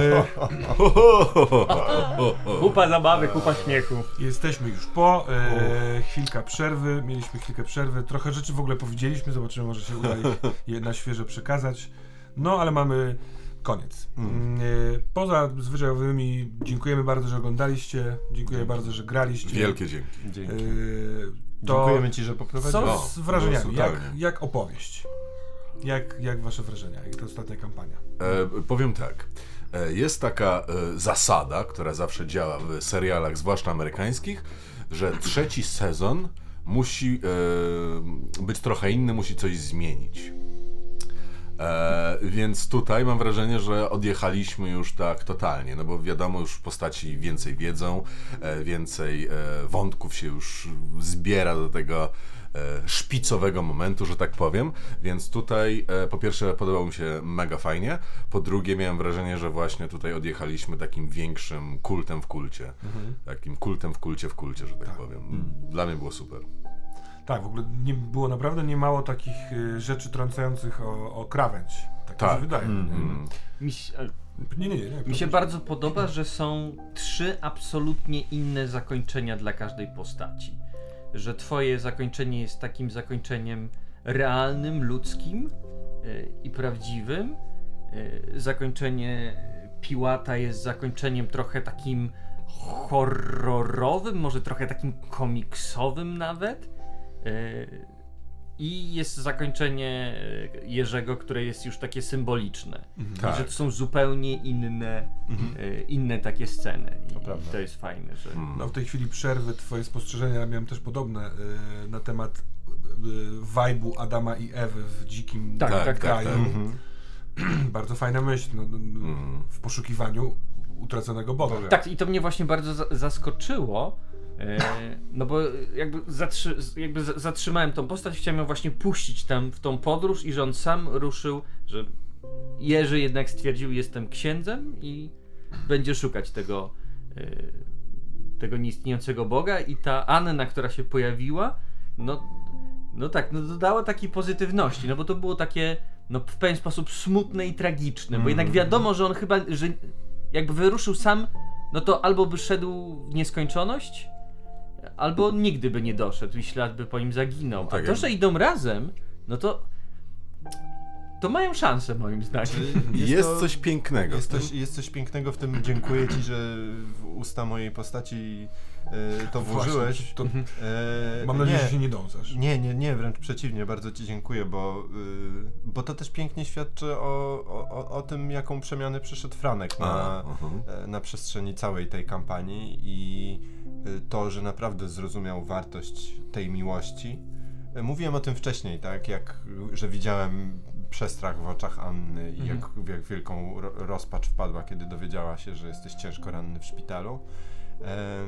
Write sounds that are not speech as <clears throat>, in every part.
<laughs> Kupa zabawy, kupa śmiechu. Jesteśmy już po. E, chwilka przerwy. Mieliśmy chwilkę przerwy. Trochę rzeczy w ogóle powiedzieliśmy. Zobaczymy, może się uda ich <laughs> je na świeżo przekazać. No, ale mamy koniec. Mm, e, poza zwyczajowymi, dziękujemy bardzo, że oglądaliście. Dziękuję bardzo, że graliście. Wielkie dzięki. E, Dzięki. to Dziękujemy Ci, że poprowadziłeś. co No, z wrażeniami? Jak, jak opowieść? Jak, jak wasze wrażenia? Jak to ostatnia kampania? E, powiem tak. E, Jest taka e, zasada, która zawsze działa w serialach, zwłaszcza amerykańskich, że trzeci sezon musi e, być trochę inny, musi coś zmienić. E, więc tutaj mam wrażenie, że odjechaliśmy już tak totalnie, no bo wiadomo, już postaci więcej wiedzą, e, więcej e, wątków się już zbiera do tego szpicowego momentu, że tak powiem. Więc tutaj e, po pierwsze podobało mi się mega fajnie, po drugie miałem wrażenie, że właśnie tutaj odjechaliśmy takim większym kultem w kulcie. Takim kultem w kulcie w kulcie, że tak, powiem. Dla mnie było super. Tak, w ogóle nie, było naprawdę niemało takich y, rzeczy trącających o, o krawędź. Tak, mi Tak. się wydaje. Mm. Mi się, Nie, nie, nie. nie mi się bardzo podoba, że są trzy absolutnie inne zakończenia dla każdej postaci. Że twoje zakończenie jest takim zakończeniem realnym, ludzkim yy, i prawdziwym. Yy, zakończenie Piłata jest zakończeniem trochę takim horrorowym, może trochę takim komiksowym nawet. I jest zakończenie yy, Jerzego, które jest już takie symboliczne. Mhm. Tak. że to są zupełnie inne, yy, inne takie sceny. I, To i to jest fajne, że. Mm. No w tej chwili przerwy, twoje spostrzeżenia miałem też podobne y, na temat vibe'u Adama i Ewy w dzikim Tak, tak, tak, kraju. tak. Mhm. <clears throat> Bardzo fajna myśl no, no, no, Mm. w poszukiwaniu utraconego Boga. Tak, i to mnie właśnie bardzo za zaskoczyło. E, no bo jakby, zatrzy jakby za- zatrzymałem tą postać, chciałem ją właśnie puścić tam w tą podróż i że on sam ruszył, że Jerzy jednak stwierdził, jestem księdzem i będzie szukać tego, e, tego nieistniejącego Boga. I ta Anna, która się pojawiła, no, no tak, no dodała takiej pozytywności, no bo to było takie no w pewien sposób smutne i tragiczne, bo jednak wiadomo, że on chyba, że jakby wyruszył sam, no to albo by szedł w nieskończoność, albo nigdy by nie doszedł i ślad by po nim zaginął. A Tak to, jak- że idą razem, no to to mają szansę moim zdaniem. Jest, to- coś pięknego. Jest w tym. coś, jest coś pięknego w tym. Dziękuję Ci, że w usta mojej postaci e, to włożyłeś. Właśnie, to, E, mam nadzieję, nie. że się nie dąsasz. Nie, nie, nie, wręcz przeciwnie, bardzo Ci dziękuję, bo, y, bo to też pięknie świadczy o, o, o- o tym, jaką przemianę przeszedł Franek na, A, mhm. e, na przestrzeni całej tej kampanii i y, to, że naprawdę zrozumiał wartość tej miłości. E, Mówiłem o tym wcześniej, tak, jak, że widziałem przestrach w oczach Anny i jak, w jak wielką ro, rozpacz wpadła, kiedy dowiedziała się, że jesteś ciężko ranny w szpitalu. E,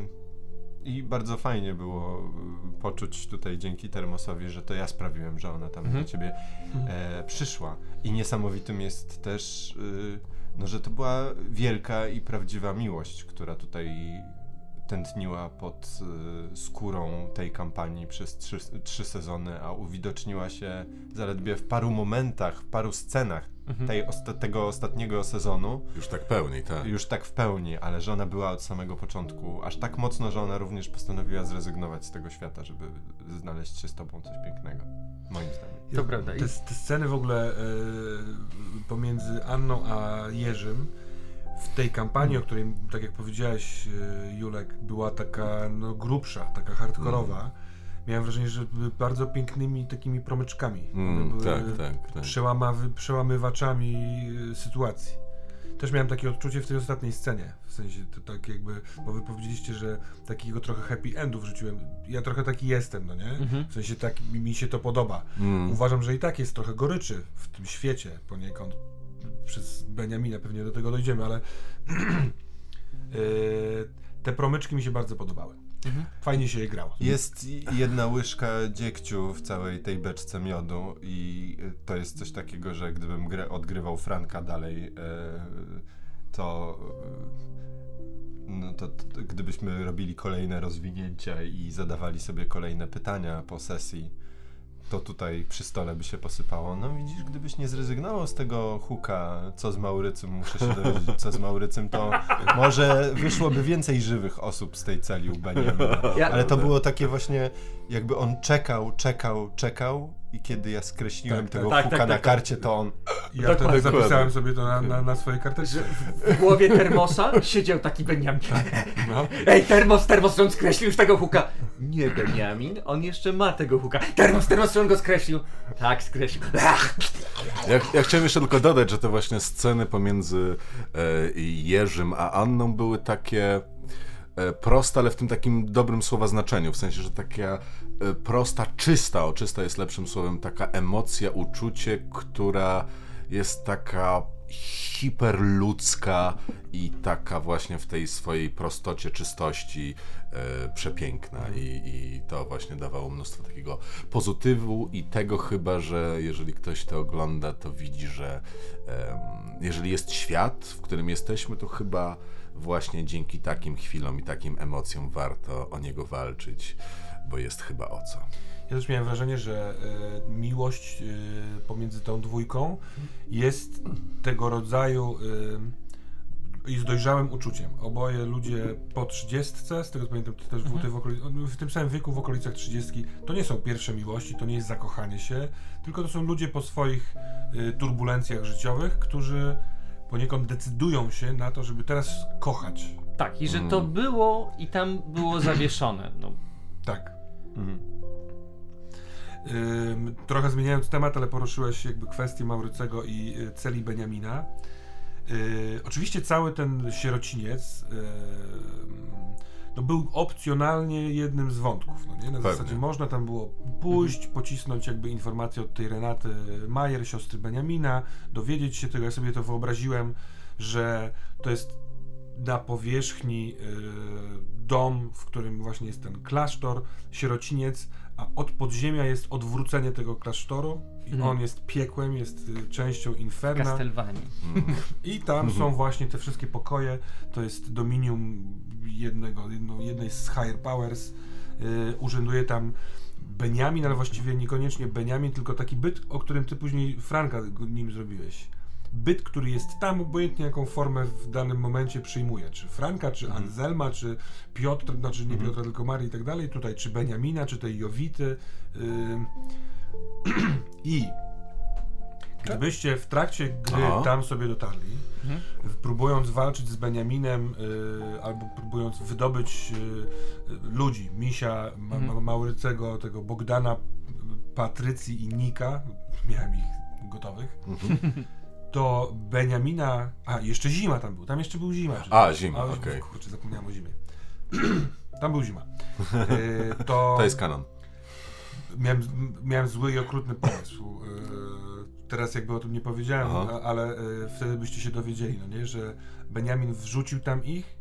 i bardzo fajnie było y, poczuć tutaj dzięki Termosowi, że to ja sprawiłem, że ona tam Mhm. do ciebie e, przyszła. I niesamowitym jest też, y, no, że to była wielka i prawdziwa miłość, która tutaj tętniła pod y, skórą tej kampanii przez trzy, trzy sezony, a uwidoczniła się zaledwie w paru momentach, w paru scenach Mhm. tej osta- tego ostatniego sezonu Już tak pełniej, tak. już tak w pełni, ale że ona była od samego początku aż tak mocno, że ona również postanowiła zrezygnować z tego świata, żeby znaleźć się z tobą coś pięknego. Moim zdaniem. To prawda. I- Te, te sceny w ogóle e, pomiędzy Anną a Jerzym w tej kampanii, o której, tak jak powiedziałeś, e, Julek, była taka no, grubsza, taka hardkorowa. Miałem wrażenie, że były bardzo pięknymi takimi promyczkami. Mm, tak, tak, tak. przełamawy, przełamywaczami e, sytuacji. Też miałem takie odczucie w tej ostatniej scenie. W sensie, to tak jakby, bo wy powiedzieliście, że takiego trochę happy endu wrzuciłem. Ja trochę taki jestem, no nie? Mhm. W sensie tak mi, mi się to podoba. Mm. Uważam, że i tak jest trochę goryczy w tym świecie poniekąd. Przez Beniamina pewnie do tego dojdziemy, ale yy, <clears throat> te promyczki mi się bardzo podobały. Mhm. Fajnie się je grało. Jest jedna łyżka dziegciu w całej tej beczce miodu i to jest coś takiego, że gdybym grę, odgrywał Franka dalej, e, to, e, no to, to gdybyśmy robili kolejne rozwinięcia i zadawali sobie kolejne pytania po sesji, to tutaj przy stole by się posypało. No widzisz, gdybyś nie zrezygnował z tego huka, co z Maurycym, muszę się dowiedzieć, co z Maurycym, to może wyszłoby więcej żywych osób z tej celi u Beniamina. Ja- Ale to było takie właśnie, jakby on czekał, czekał, czekał i kiedy ja skreśliłem Tak, tego tak, huka tak, na tak. karcie, to on... Ja Dokładnie. wtedy zapisałem sobie to na, na, na swojej karteczce. W głowie termosa siedział taki Beniamin. No. Ej, termos, termos, on skreślił już tego huka. Nie Beniamin, on jeszcze ma tego huka. Termos, termos, on go skreślił. Tak, skreślił. Ach. Ja, ja chciałem jeszcze tylko dodać, że te właśnie sceny pomiędzy e, Jerzym a Anną były takie e, proste, ale w tym takim dobrym słowa znaczeniu. W sensie, że taka e, prosta, czysta, o czysta jest lepszym słowem, taka emocja, uczucie, która jest taka hiperludzka i taka właśnie w tej swojej prostocie, czystości e, przepiękna I, i to właśnie dawało mnóstwo takiego pozytywu i tego chyba, że jeżeli ktoś to ogląda, to widzi, że em, jeżeli jest świat, w którym jesteśmy, to chyba właśnie dzięki takim chwilom i takim emocjom warto o niego walczyć, bo jest chyba o co. Ja też miałem wrażenie, że e, miłość e, pomiędzy tą dwójką jest tego rodzaju e, jest dojrzałym uczuciem. Oboje ludzie po trzydziestce, z tego co pamiętam, to też w, w, okoli- w tym samym wieku, w okolicach trzydziestki, to nie są pierwsze miłości, to nie jest zakochanie się, tylko to są ludzie po swoich e, turbulencjach życiowych, którzy poniekąd decydują się na to, żeby teraz kochać. Tak, i że to było i tam było zawieszone. No, Tak. Mhm. Trochę zmieniając temat, ale poruszyłeś jakby kwestię Maurycego i y, celi Beniamina. Y, oczywiście cały ten sierociniec ym, no był opcjonalnie jednym z wątków. No nie? Na Pewnie. zasadzie można tam było pójść, pocisnąć jakby informację od tej Renaty Majer, siostry Beniamina, dowiedzieć się tego. Ja sobie to wyobraziłem, że to jest na powierzchni y, dom, w którym właśnie jest ten klasztor, sierociniec, a od podziemia jest odwrócenie tego klasztoru i Mhm. on jest piekłem, jest y, częścią Inferna. Castlevanii. I tam są właśnie te wszystkie pokoje. To jest dominium jednego, jedno, jednej z Higher Powers. Yy, urzęduje tam Beniamin, ale właściwie niekoniecznie Beniamin, tylko taki byt, o którym ty później Franka nim zrobiłeś. Byt, który jest tam, obojętnie jaką formę w danym momencie przyjmuje. Czy Franka, czy Anselma, czy Piotr, znaczy nie Piotra, tylko Marii i tak dalej. Tutaj, czy Beniamina, czy tej Jowity. Yy, <clears throat> I Gdybyście w trakcie gry Aha. tam sobie dotarli, Mhm. próbując walczyć z Beniaminem y, albo próbując wydobyć y, y, ludzi, Misia, ma, ma, Maurycego, tego Bogdana, Patrycji i Nika, miałem ich gotowych, <laughs> to Beniamina, a jeszcze Zima tam był, tam jeszcze był Zima. A, Zima, okej. Kurczę, zapomniałem o Zimie. <clears throat> tam był Zima. Y, to... To jest kanon. Miałem, miałem zły i okrutny pomysł. Yy, Teraz jakby o tym nie powiedziałem, Aha. ale yy, wtedy byście się dowiedzieli, no nie, że Beniamin wrzucił tam ich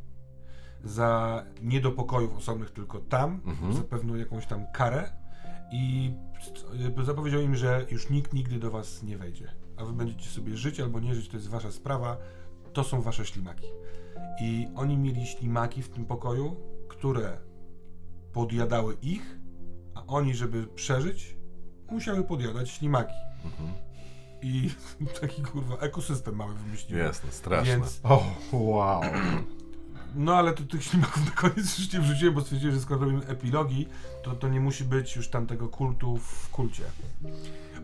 za nie do pokojów osobnych, tylko tam, Mhm. za pewną jakąś tam karę i zapowiedział im, że już nikt nigdy do was nie wejdzie. A wy będziecie sobie żyć albo nie żyć, to jest wasza sprawa, to są wasze ślimaki. I oni mieli ślimaki w tym pokoju, które podjadały ich, a oni, żeby przeżyć, musiały podjadać ślimaki. I <laughs> taki kurwa ekosystem mały wymyśliłem. Jasne, straszne. Więc, O, wow. No ale to tych ślimaków <laughs> na koniec już nie wrzuciłem, bo stwierdziłem, że skoro robimy epilogi, to, to nie musi być już tam tego kultu w kulcie.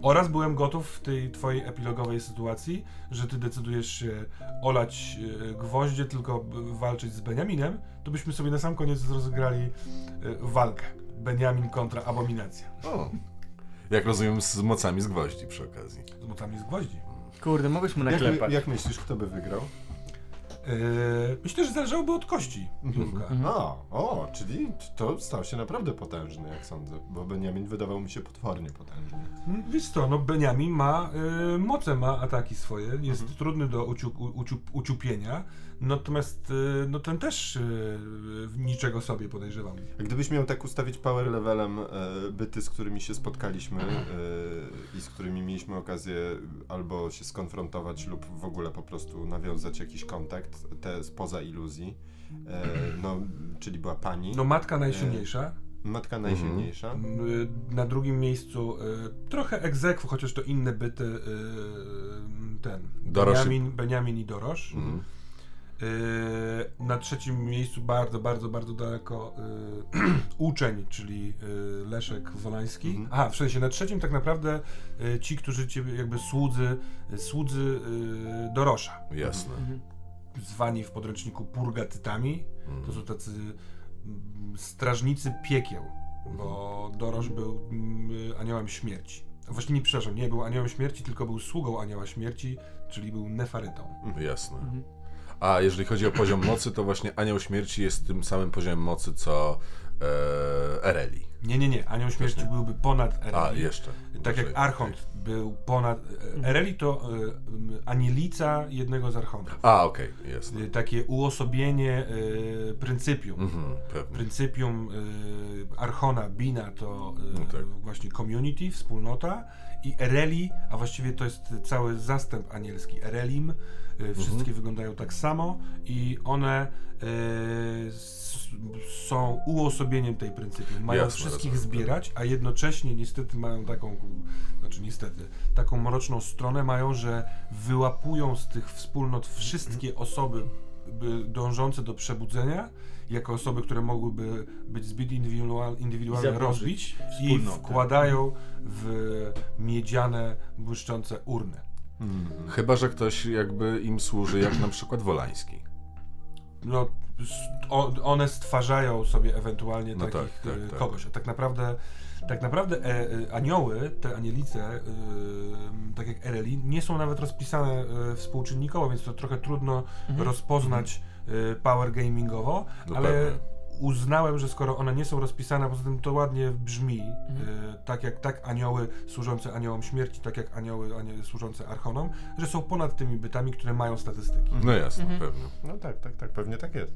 Oraz byłem gotów w tej twojej epilogowej sytuacji, że ty decydujesz się olać e, gwoździe, tylko walczyć z Beniaminem, to byśmy sobie na sam koniec rozegrali e, walkę. Beniamin kontra Abominacja. O. Jak rozumiem, z mocami z gwoździ przy okazji. Z mocami z gwoździ. Kurde, mogłeś mu Jak, naklepać. jak myślisz, kto by wygrał? Yy, myślę, że zależałoby od kości. Jurka. A, o, czyli to stał się naprawdę potężny, jak sądzę, bo Benjamin wydawał mi się potwornie potężny. Mm, Wiesz co, no Beniamin ma y, moce, ma ataki swoje, jest trudny do uciu, uciu, uciupienia, natomiast y, no ten też y, niczego sobie podejrzewam. A gdybyś miał tak ustawić power levelem e, byty, z którymi się spotkaliśmy e, i z którymi mieliśmy okazję albo się skonfrontować lub w ogóle po prostu nawiązać jakiś kontakt, te spoza iluzji, e, no, czyli była pani. No matka najsilniejsza, Matka najsilniejsza. Y, Na drugim miejscu y, trochę egzekwo, chociaż to inne byty, y, ten Dorosz i- Beniamin, Beniamin i Dorosz. Mhm. Y, Na trzecim miejscu bardzo, bardzo, bardzo daleko y, <clears throat> uczeń, czyli y, Leszek Wolański. Mhm. Aha, w sensie na trzecim tak naprawdę ci, którzy cię jakby słudzy, słudzy Dorosza, Jasne. zwani w podręczniku purgatytami. To są tacy mm, strażnicy piekieł, bo Dorosz był mm, aniołem śmierci. Właśnie nie, przepraszam, nie był aniołem śmierci, tylko był sługą anioła śmierci, czyli był nefarytą. Jasne. A jeżeli chodzi o poziom mocy, to właśnie Anioł Śmierci jest tym samym poziomem mocy, co e, Ereli. Nie, nie, nie. Anioł śmierci byłby ponad Ereli. A, jeszcze. Tak jak Archont był ponad... e, Ereli to e, anielica jednego z Archontów. A, okej, jasne. E, Takie uosobienie e, pryncypium. Mhm. Pryncypium Archona, Bina to No tak. właśnie community, wspólnota i Ereli, a właściwie to jest cały zastęp anielski. Erelim, wszystkie Mhm. wyglądają tak samo i one s, są uosobieniem tej pryncypium. Mają Jasne, wszystkich rozumiem. zbierać, a jednocześnie niestety mają taką, znaczy niestety, taką mroczną stronę mają, że wyłapują z tych wspólnot wszystkie osoby by, dążące do przebudzenia, jako osoby, które mogłyby być zbyt indywidual, indywidualnie rozbić i wkładają w miedziane, błyszczące urny. Chyba, że ktoś jakby im służy, jak na przykład Wolański. no, one stwarzają sobie ewentualnie No takich tak, tak, e, tak. kogoś. A tak naprawdę, tak naprawdę e, e, anioły, te anielice, e, tak jak Ereli, nie są nawet rozpisane e, współczynnikowo, więc to trochę trudno rozpoznać e, power gamingowo, No ale pewnie. Uznałem, że skoro one nie są rozpisane, a poza tym to ładnie brzmi, e, tak jak tak anioły służące aniołom śmierci, tak jak anioły anie, służące archonom, że są ponad tymi bytami, które mają statystyki. No jasne, pewnie. No tak, tak, tak, pewnie tak jest.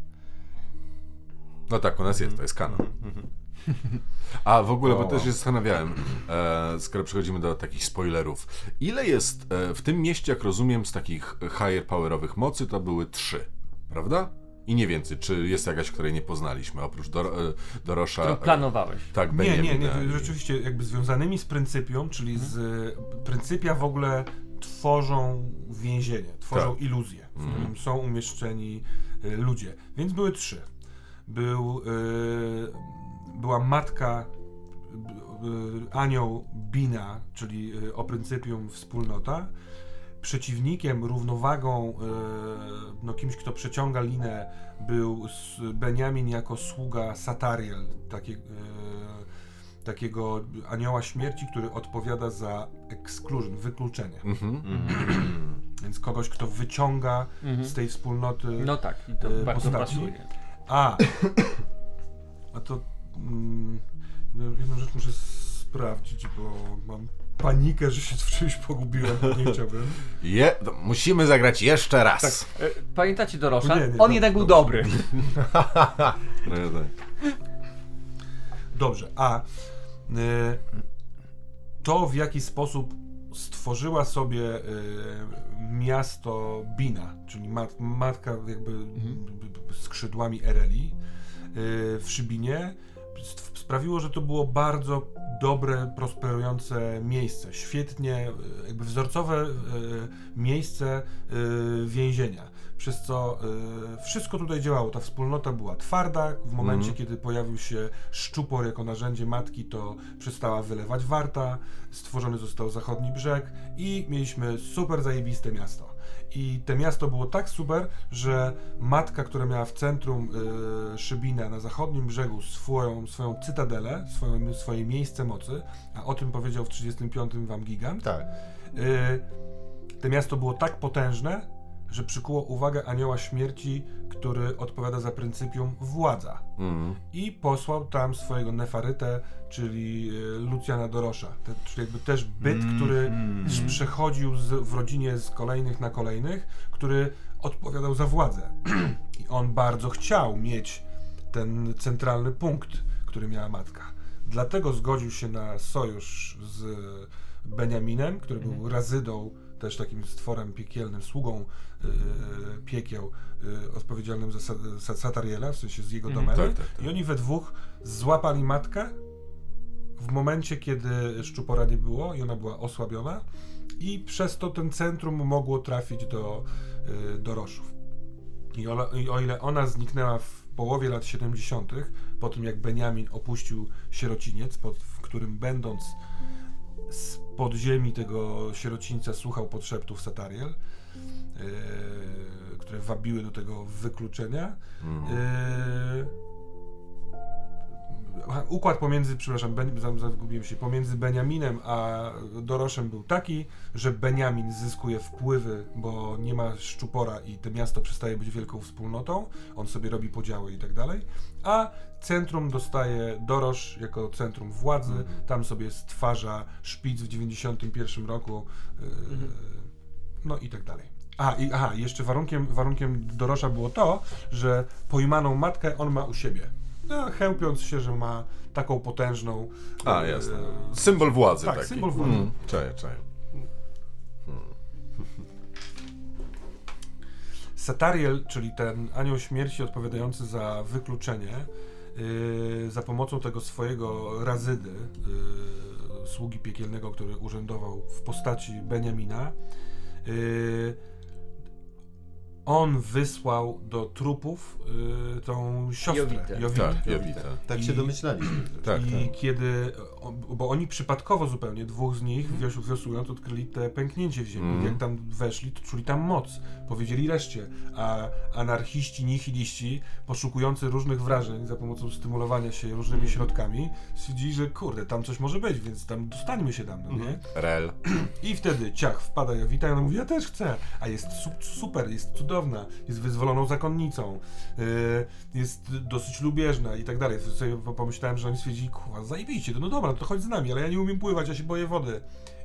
No tak, u nas jest, to jest kanon. <laughs> A w ogóle, bo też się zastanawiałem, e, skoro przechodzimy do takich spoilerów. Ile jest e, w tym mieście, jak rozumiem, z takich higher powerowych mocy, to były trzy, prawda? I nie więcej. Czy jest jakaś, której nie poznaliśmy, oprócz Dor e, Dorosza? Którą planowałeś. Tak, Nie, nie, nie, rzeczywiście jakby związanymi z pryncypią, czyli z pryncypia w ogóle tworzą więzienie, tworzą Tak. iluzję, w którym są umieszczeni y, ludzie. Więc były trzy. Był, y, była matka anioł Bina, czyli o pryncypium wspólnota. Przeciwnikiem, równowagą, y, no kimś, kto przeciąga linę, był Benjamin jako sługa Satariel, takie, y, takiego anioła śmierci, który odpowiada za exclusion, wykluczenie. Mhm. Więc kogoś, kto wyciąga Mhm. z tej wspólnoty. No tak, i to bardzo postaci. pasuje. A, a to mm, no, jedną rzecz muszę sprawdzić, bo mam panikę, że się w czymś pogubiłem, bo nie chciałbym. Je, musimy zagrać jeszcze raz. E, Pamiętacie Dorosza? Nie, nie, On jednak był dobry. No, <laughs> tak. Dobrze, a y, to w jaki sposób stworzyła sobie y, miasto Bina, czyli mat, matka jakby b- skrzydłami Ereli y, w Szybinie, sprawiło, że to było bardzo dobre, prosperujące miejsce. Świetnie, y, jakby wzorcowe y, miejsce y, więzienia. Przez co wszystko tutaj działało. Ta wspólnota była twarda. W momencie, Mhm. kiedy pojawił się szczupor jako narzędzie matki, to przestała wylewać warta. Stworzony został zachodni brzeg i mieliśmy super zajebiste miasto. I to miasto było tak super, że matka, która miała w centrum y, Szybina na zachodnim brzegu swoją, swoją cytadelę, swoją, swoje miejsce mocy, a o tym powiedział w 35 wam Gigant, Tak. Y, to miasto było tak potężne, że przykuło uwagę anioła śmierci, który odpowiada za pryncypium władza. Mhm. I posłał tam swojego nefarytę, czyli y, Lucjana Dorosza. Te, czyli jakby też byt, który też przechodził z, w rodzinie z kolejnych na kolejnych, który odpowiadał za władzę. <clears throat> I on bardzo chciał mieć ten centralny punkt, który miała matka. Dlatego zgodził się na sojusz z Beniaminem, który był razydą też takim stworem piekielnym, sługą y, piekieł, y, odpowiedzialnym za Sa- Satariela, w sensie z jego Mhm. domeny. Tak, tak, tak. I oni we dwóch złapali matkę w momencie, kiedy szczupora nie było i ona była osłabiona i przez to ten centrum mogło trafić do, y, do Roszów. I, ola, I o ile ona zniknęła w połowie lat 70., po tym jak Benjamin opuścił sierociniec, pod, w którym będąc z podziemi tego sierocińca słuchał podszeptów Satariel, yy, które wabiły do tego wykluczenia. Yy, aha, układ pomiędzy, przepraszam, ben, za- zagubiłem się, pomiędzy Beniaminem a Doroszem był taki, że Beniamin zyskuje wpływy, bo nie ma szczupora i to miasto przestaje być wielką wspólnotą, on sobie robi podziały i tak dalej, a centrum dostaje Dorosz jako centrum władzy, tam sobie stwarza szpic w 91 roku, yy, no i tak dalej. A, i, aha, jeszcze warunkiem, warunkiem Dorosza było to, że pojmaną matkę on ma u siebie. No, chełpiąc się, że ma taką potężną. A, e, jasne. Symbol władzy Tak, taki. symbol władzy. Mm, czaję, czaję. Satariel, czyli ten anioł śmierci odpowiadający za wykluczenie, yy, za pomocą tego swojego razydy, yy, sługi piekielnego, który urzędował w postaci Beniamina, yy, on wysłał do trupów yy, tą siostrę, Jowitę. Jowitę. Tak, Jowita. Tak I- się domyślaliśmy. Tak, I tak. kiedy, bo oni przypadkowo zupełnie, dwóch z nich Mhm. wios- wiosłując odkryli te pęknięcie w ziemi. Mhm. Jak tam weszli, to czuli tam moc. Powiedzieli reszcie. A anarchiści, nihiliści, poszukujący różnych wrażeń za pomocą stymulowania się różnymi Mhm. środkami, stwierdzili, że kurde, tam coś może być, więc tam dostańmy się tam, no Mhm. nie? Rel. <clears throat> I wtedy ciach, wpada Jowita i ona mówi, ja też chcę. A jest su- super, jest cudowna, jest wyzwoloną zakonnicą, yy, jest dosyć lubieżna i tak dalej. To Sobie pomyślałem, że oni stwierdzili, kurwa, zajebiście, no dobra, to chodź z nami, ale ja nie umiem pływać, ja się boję wody.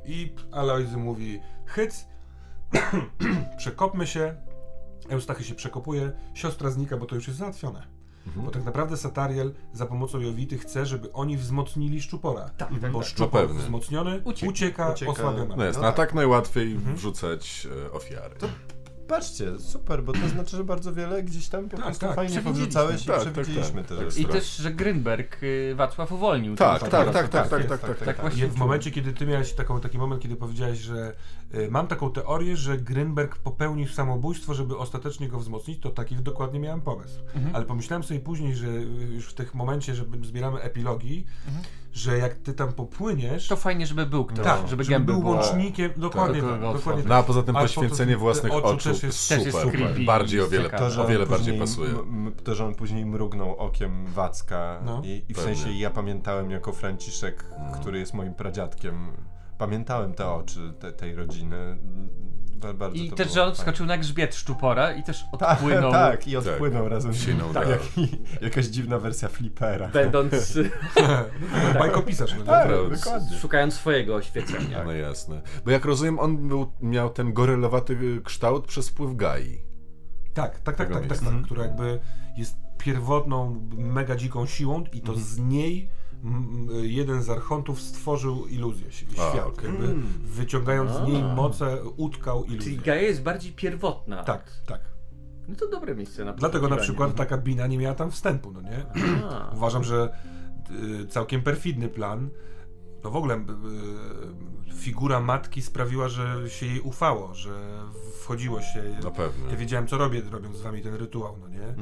I Alojzy mówi, hyc, <clears throat> przekopmy się, Eustachy się przekopuje, siostra znika, bo to już jest załatwione. Mhm. Bo tak naprawdę Satariel za pomocą Jowity chce, żeby oni wzmocnili szczupora. Tak, tak, Bo tak. szczupor No wzmocniony Ucieka. ucieka, Ucieka. osłabiona. No jest, No a tak. tak najłatwiej Mhm. wrzucać e, ofiary. Patrzcie, super, bo to <clears throat> znaczy, że bardzo wiele gdzieś tam po Tak, prostu tak, fajnie powrzucałeś i Tak, tak, przewidzieliśmy tak, te tak. rzeczy. I też, że Grynberg y, Wacław uwolnił. Tak, ten tak, tak, tak, tak, tak, tak, tak, tak tak. właśnie. W momencie, kiedy ty miałeś taką, taki moment, kiedy powiedziałeś, że y, mam taką teorię, że Grynberg popełnił samobójstwo, żeby ostatecznie go wzmocnić, to taki dokładnie miałem pomysł. Mhm. Ale pomyślałem sobie później, że y, już w tych momencie, że zbieramy epilogi, że jak ty tam popłyniesz, To fajnie, żeby był ktoś, tak, żeby gęby był łącznikiem, dokładnie do tak, kogo dokładnie No a poza tym A poświęcenie własnych oczu oczu też jest- też jest super. creepy bardziej o wiele. To, że o on wiele bardziej później pasuje. To, że on później mrugnął okiem Wacka No. i, i w Pewnie. sensie ja pamiętałem jako Franciszek, Mm. który jest moim pradziadkiem, pamiętałem te oczy te, tej rodziny. Ba- Bardzo I też, że on wskoczył na grzbiet szczupora i też Tak, <laughs> odpłynął, tak, i odpłynął razem z nim. dalej. Jak, <laughs> jakaś dziwna wersja flipera. będąc, <laughs> bajkopisarz. No, Tak, dokładnie. szukając swojego oświecenia. No jasne. Bo jak rozumiem, on był, miał ten gorylowaty kształt przez wpływ Gai. Tak, tak, tak, tak, tak, tak, która jakby jest pierwotną, mega dziką siłą i to z niej jeden z archontów stworzył iluzję, si- A, świat. okej. Jakby wyciągając z niej A. moce, utkał Czyli iluzję. Gaia jest bardziej pierwotna. Tak, tak. No to dobre miejsce na Dlatego na przykład ta kabina nie miała tam wstępu, no nie? A. Uważam, że y, całkiem perfidny plan. No w ogóle y, figura matki sprawiła, że się jej ufało, że wchodziło się. No pewnie. Ja wiedziałem, co robię, robiąc z wami ten rytuał, no nie?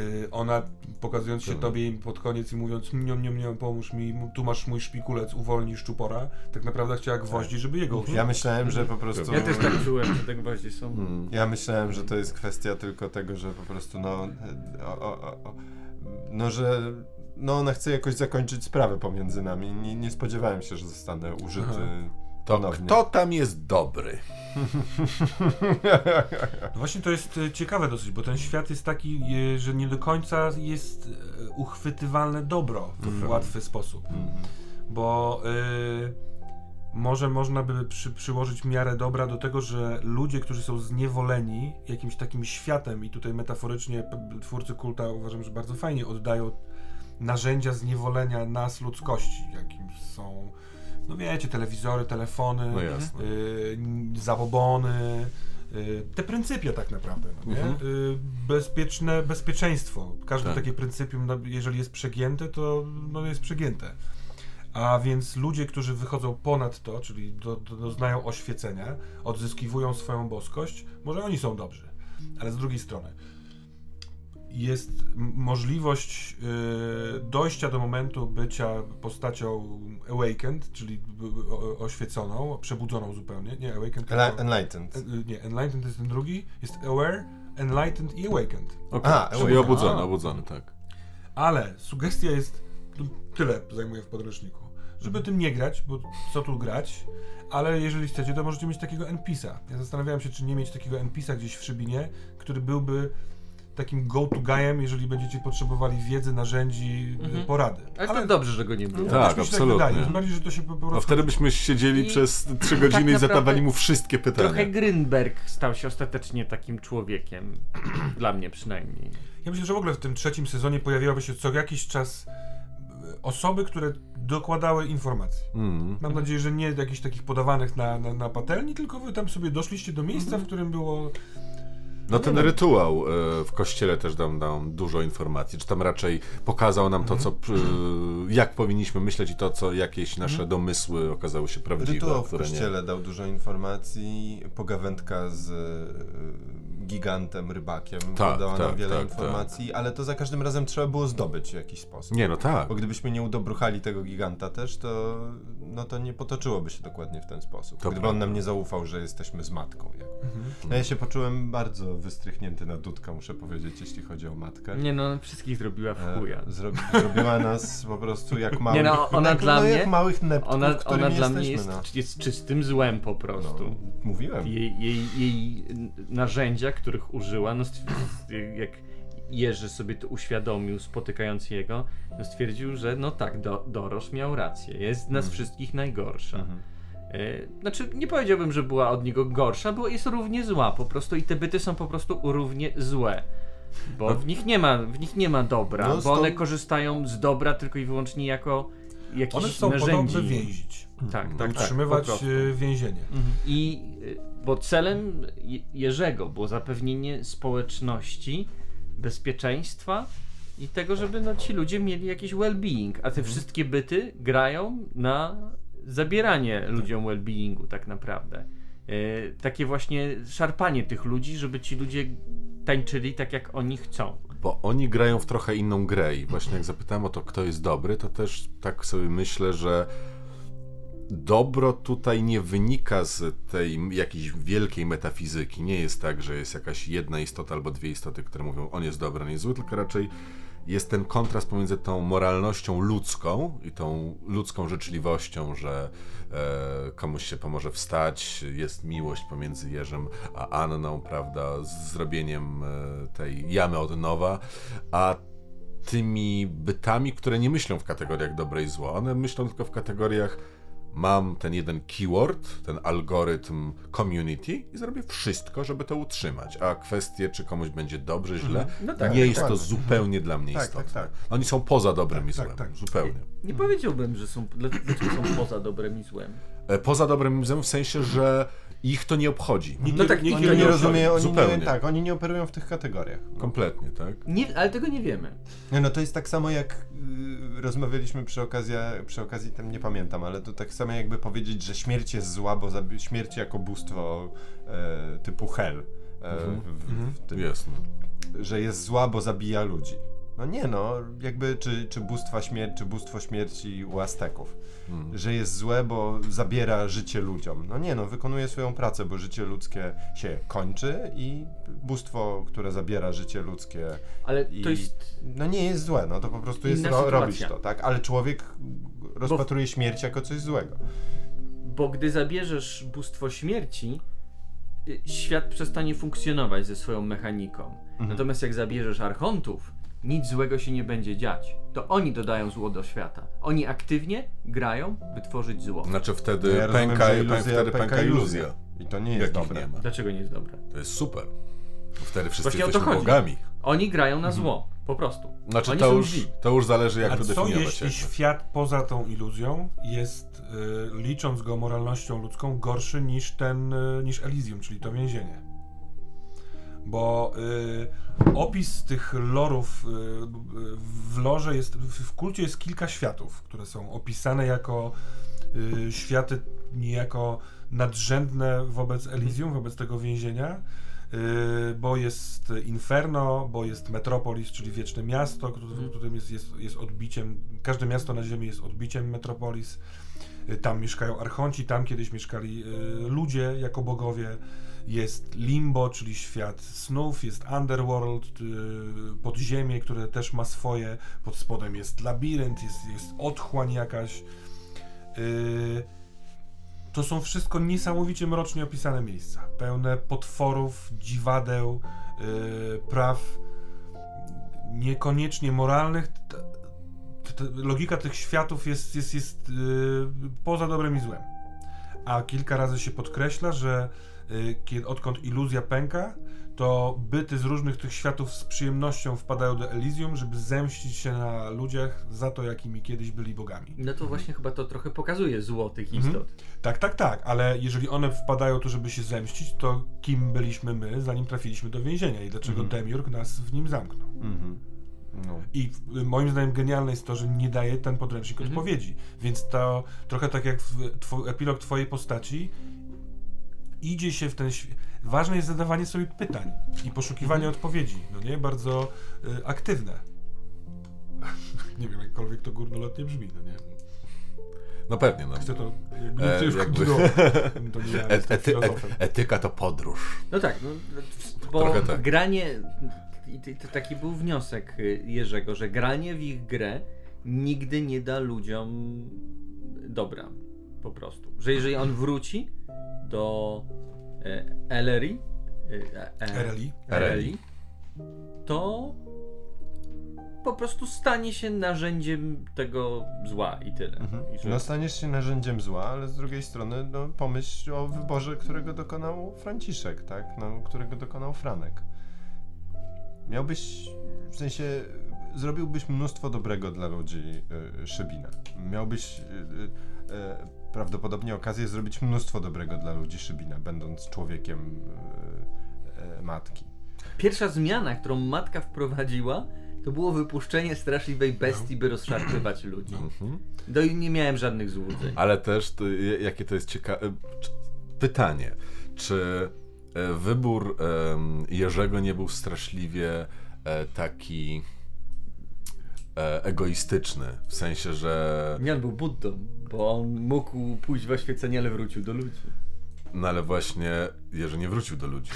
Y, ona pokazując się Tak. tobie im pod koniec i mówiąc niom, niom, niom, pomóż mi, tu masz mój szpikulec, uwolnij szczupora, tak naprawdę chciała gwoździ, żeby jego usiąść. Ja myślałem, że po prostu... Ja też tak czułem, że te gwoździe są. Mm. Ja myślałem, że to jest kwestia tylko tego, że po prostu no, o, o, o, o, no że no ona chce jakoś zakończyć sprawę pomiędzy nami. Nie, nie spodziewałem się, że zostanę użyty Aha. To ponownie. kto tam jest dobry? <laughs> No właśnie to jest e, ciekawe dosyć, bo ten świat jest taki, e, że nie do końca jest e, uchwytywalne dobro w Mhm. łatwy sposób. Bo e, może można by przy, przyłożyć miarę dobra do tego, że ludzie, którzy są zniewoleni jakimś takim światem, i tutaj metaforycznie twórcy kulta uważam, że bardzo fajnie oddają narzędzia zniewolenia nas ludzkości, jakim są no wiecie, telewizory, telefony, No y, zabobony, y, te pryncypia tak naprawdę, no? Mhm. Y, bezpieczne bezpieczeństwo. Każde Tak. takie pryncypium, no, jeżeli jest przegięte, to no, jest przegięte. A więc ludzie, którzy wychodzą ponad to, czyli do, do, doznają oświecenia, odzyskiwują swoją boskość, może oni są dobrzy. Ale z drugiej strony, jest możliwość y, dojścia do momentu bycia postacią awakened, czyli oświeconą, przebudzoną zupełnie. Nie awakened, tylko, Enlightened. y, nie, enlightened to jest ten drugi, jest aware, enlightened i awakened. Okay. A, Czyli obudzony, obudzony, tak. Ale sugestia jest, no, tyle zajmuje w podręczniku, żeby tym nie grać, bo co tu grać, ale jeżeli chcecie, to możecie mieć takiego NPC-a. Ja zastanawiałem się, czy nie mieć takiego NPC-a gdzieś w Szybinie, który byłby takim go-to guyem, jeżeli będziecie potrzebowali wiedzy, narzędzi, Mhm. porady. Ale to dobrze, że go nie było. No, Tak, się absolutnie. wydaje, tym bardziej, że to się po po prostu... No wtedy byśmy siedzieli I przez trzy godziny tak i zadawali mu wszystkie pytania. Trochę Grynberg stał się ostatecznie takim człowiekiem. <clears throat> Dla mnie przynajmniej. Ja myślę, że w ogóle w tym trzecim sezonie pojawiały się co jakiś czas y, osoby, które dokładały informacji. Mm. Mam nadzieję, że nie jakichś takich podawanych na, na, na patelni, tylko wy tam sobie doszliście do miejsca, w którym było. No ten rytuał e, w kościele też dał nam dużo informacji, czy tam raczej pokazał nam to, co, p- jak powinniśmy myśleć i to, co jakieś nasze domysły okazały się prawdziwe, Rytuał w kościele dał dużo informacji, pogawędka z e, gigantem, rybakiem Tak, dała tak, nam wiele tak, informacji, ale to za każdym razem trzeba było zdobyć w jakiś sposób. nie. Nie, no tak. Bo gdybyśmy nie udobruchali tego giganta też, to, no to nie potoczyłoby się dokładnie w ten sposób. To Gdyby prawda. on nam nie zaufał, że jesteśmy z matką. Jak. No ja się poczułem bardzo wystrychnięty na dudka, muszę powiedzieć, jeśli chodzi o matkę. Nie no, wszystkich zrobiła w E, chuja. Zrobi, zrobiła nas po prostu jak małych, no, ona jak, dla no, mnie- jak małych Ona, ona dla mnie jest, no. jest czystym złem po prostu. No, mówiłem. Jej, jej, jej narzędzia, których użyła, no jak Jerzy sobie to uświadomił, spotykając jego, no stwierdził, że no tak, do, Dorosz miał rację, jest nas wszystkich najgorsza. Mhm. E, Znaczy, nie powiedziałbym, że była od niego gorsza, bo jest równie zła po prostu i te byty są po prostu równie złe. Bo w nich nie ma, w nich nie ma dobra, No, bo stąd- one korzystają z dobra tylko i wyłącznie jako jakieś One chcą narzędzi. podobne więzić. Tak, by tak, tak, utrzymywać y, więzienie. I y, bo celem Je- Jerzego było zapewnienie społeczności bezpieczeństwa i tego, żeby no, ci ludzie mieli jakiś well-being, a te wszystkie byty grają na zabieranie ludziom well-beingu tak naprawdę. Y, takie właśnie szarpanie tych ludzi, żeby ci ludzie tańczyli tak jak oni chcą. Bo oni grają w trochę inną grę i właśnie jak zapytałem o to, kto jest dobry, to też tak sobie myślę, że dobro tutaj nie wynika z tej jakiejś wielkiej metafizyki. Nie jest tak, że jest jakaś jedna istota albo dwie istoty, które mówią, on jest dobry, on jest zły, tylko raczej jest ten kontrast pomiędzy tą moralnością ludzką i tą ludzką życzliwością, że e, komuś się pomoże wstać, jest miłość pomiędzy Jerzem a Anną, prawda, z zrobieniem e, tej jamy od nowa, a tymi bytami, które nie myślą w kategoriach dobre i zło. One myślą tylko w kategoriach mam ten jeden keyword, ten algorytm community i zrobię wszystko, żeby to utrzymać. A kwestie, czy komuś będzie dobrze, źle, No tak, nie jest to zupełnie dla mnie Tak, istotne. tak, tak. Oni są poza dobrem Tak, i tak, złem. tak. Zupełnie. Nie powiedziałbym, że są, dla- dlaczego są poza dobrem i złem. E, Poza dobrem i złem w sensie, że ich to nie obchodzi. Nikt No nie- tak, nikt oni nie rozumieją, oni Zupełnie. nie, tak, oni nie operują w tych kategoriach. Kompletnie, tak? Nie, ale tego nie wiemy. Nie, no to jest tak samo jak y, rozmawialiśmy przy okazji, przy okazji tam nie pamiętam, ale to tak samo jakby powiedzieć, że śmierć jest zła, bo zabi- śmierć jako bóstwo e, typu hell. E, Mhm. w, w, w tym, Jasne. że jest zła, bo zabija ludzi. No nie no, jakby czy, czy bóstwa śmierci, czy bóstwo śmierci u Azteków. Mm. Że jest złe, bo zabiera życie ludziom. No nie no, wykonuje swoją pracę, bo życie ludzkie się kończy i bóstwo, które zabiera życie ludzkie Ale i to jest no nie jest złe, no to po prostu jest ro, robić to, tak? Ale człowiek rozpatruje śmierć jako coś złego. Bo gdy zabierzesz bóstwo śmierci, y, świat przestanie funkcjonować ze swoją mechaniką. Natomiast jak zabierzesz archontów, nic złego się nie będzie dziać. To oni dodają zło do świata. Oni aktywnie grają, by tworzyć zło. Znaczy wtedy No ja rozumiem, pęka, iluzja wtedy pęka iluzja. I to nie jest Jakich dobre. nie ma. Dlaczego nie jest dobre? To jest super. Wtedy wszyscy Właśnie o to jesteśmy bogami. Oni grają na zło. Po prostu. Znaczy Oni to już, źli. to już zależy jak A to co definiować. jeśli jakby. świat poza tą iluzją jest, y, licząc go moralnością ludzką, gorszy niż ten, y, niż Elysium, czyli to więzienie? Bo y, opis tych lorów y, y, w lorze jest, w, kulcie jest kilka światów, które są opisane jako y, światy niejako nadrzędne wobec Elysium, wobec tego więzienia. Yy, bo jest Inferno, bo jest Metropolis, czyli wieczne miasto, które- którym jest, jest, jest odbiciem, każde miasto na ziemi jest odbiciem Metropolis. Yy, Tam mieszkają archonci, tam kiedyś mieszkali yy, ludzie jako bogowie. Jest Limbo, czyli świat snów, jest Underworld, yy, podziemie, które też ma swoje, pod spodem jest labirynt, jest, jest otchłań jakaś. Yy, to są wszystko niesamowicie mrocznie opisane miejsca, pełne potworów, dziwadeł, yy, praw niekoniecznie moralnych. T- t- logika tych światów jest, jest, jest yy, poza dobrem i złem. A kilka razy się podkreśla, że kiedy, odkąd iluzja pęka, to byty z różnych tych światów z przyjemnością wpadają do Elysium, żeby zemścić się na ludziach za to, jakimi kiedyś byli bogami. No to właśnie chyba to trochę pokazuje zło tych Mhm. istot. Tak, tak, tak, ale jeżeli one wpadają tu, żeby się zemścić, to kim byliśmy my, zanim trafiliśmy do więzienia i dlaczego Mhm. Demiurg nas w nim zamknął. Mhm. No. I y, moim zdaniem genialne jest to, że nie daje ten podręcznik Mhm. odpowiedzi. Więc to trochę tak jak w two, epilog twojej postaci idzie się w ten świat. Ważne jest zadawanie sobie pytań i poszukiwanie Mhm. odpowiedzi. No nie? Bardzo y, aktywne. <laughs> nie wiem, jakkolwiek to górnolotnie brzmi, no nie? No pewnie, no. Chcę to jakby, E, nie chcę już jakby-. <laughs> To nie ja E, ety, etyka to podróż. No tak, no, bo tak. granie, i to- to taki był wniosek y, Jerzego, że granie w ich grę nigdy nie da ludziom dobra, po prostu. Że jeżeli on wróci do e, Ellery, e, e, RLI? Ellery, to po prostu stanie się narzędziem tego zła i tyle. Mhm. I No staniesz się narzędziem zła, ale z drugiej strony no, pomyśl o wyborze, którego dokonał Franciszek, tak? No, którego dokonał Franek. Miałbyś, w sensie, zrobiłbyś mnóstwo dobrego dla ludzi y, Szybina. Miałbyś y, y, y, prawdopodobnie okazję zrobić mnóstwo dobrego dla ludzi Szybina, będąc człowiekiem y, y, matki. Pierwsza zmiana, którą matka wprowadziła, to było wypuszczenie straszliwej bestii, by rozszarpywać ludzi. Mhm. No i nie miałem żadnych złudzeń. Ale też, to, jakie to jest ciekawe. Pytanie, czy e, wybór em, Jerzego nie był straszliwie e, taki e, egoistyczny? W sensie, że. Nie, on był Buddą, bo on mógł pójść w oświecenie, ale wrócił do ludzi. No ale właśnie Jerzy nie wrócił do ludzi.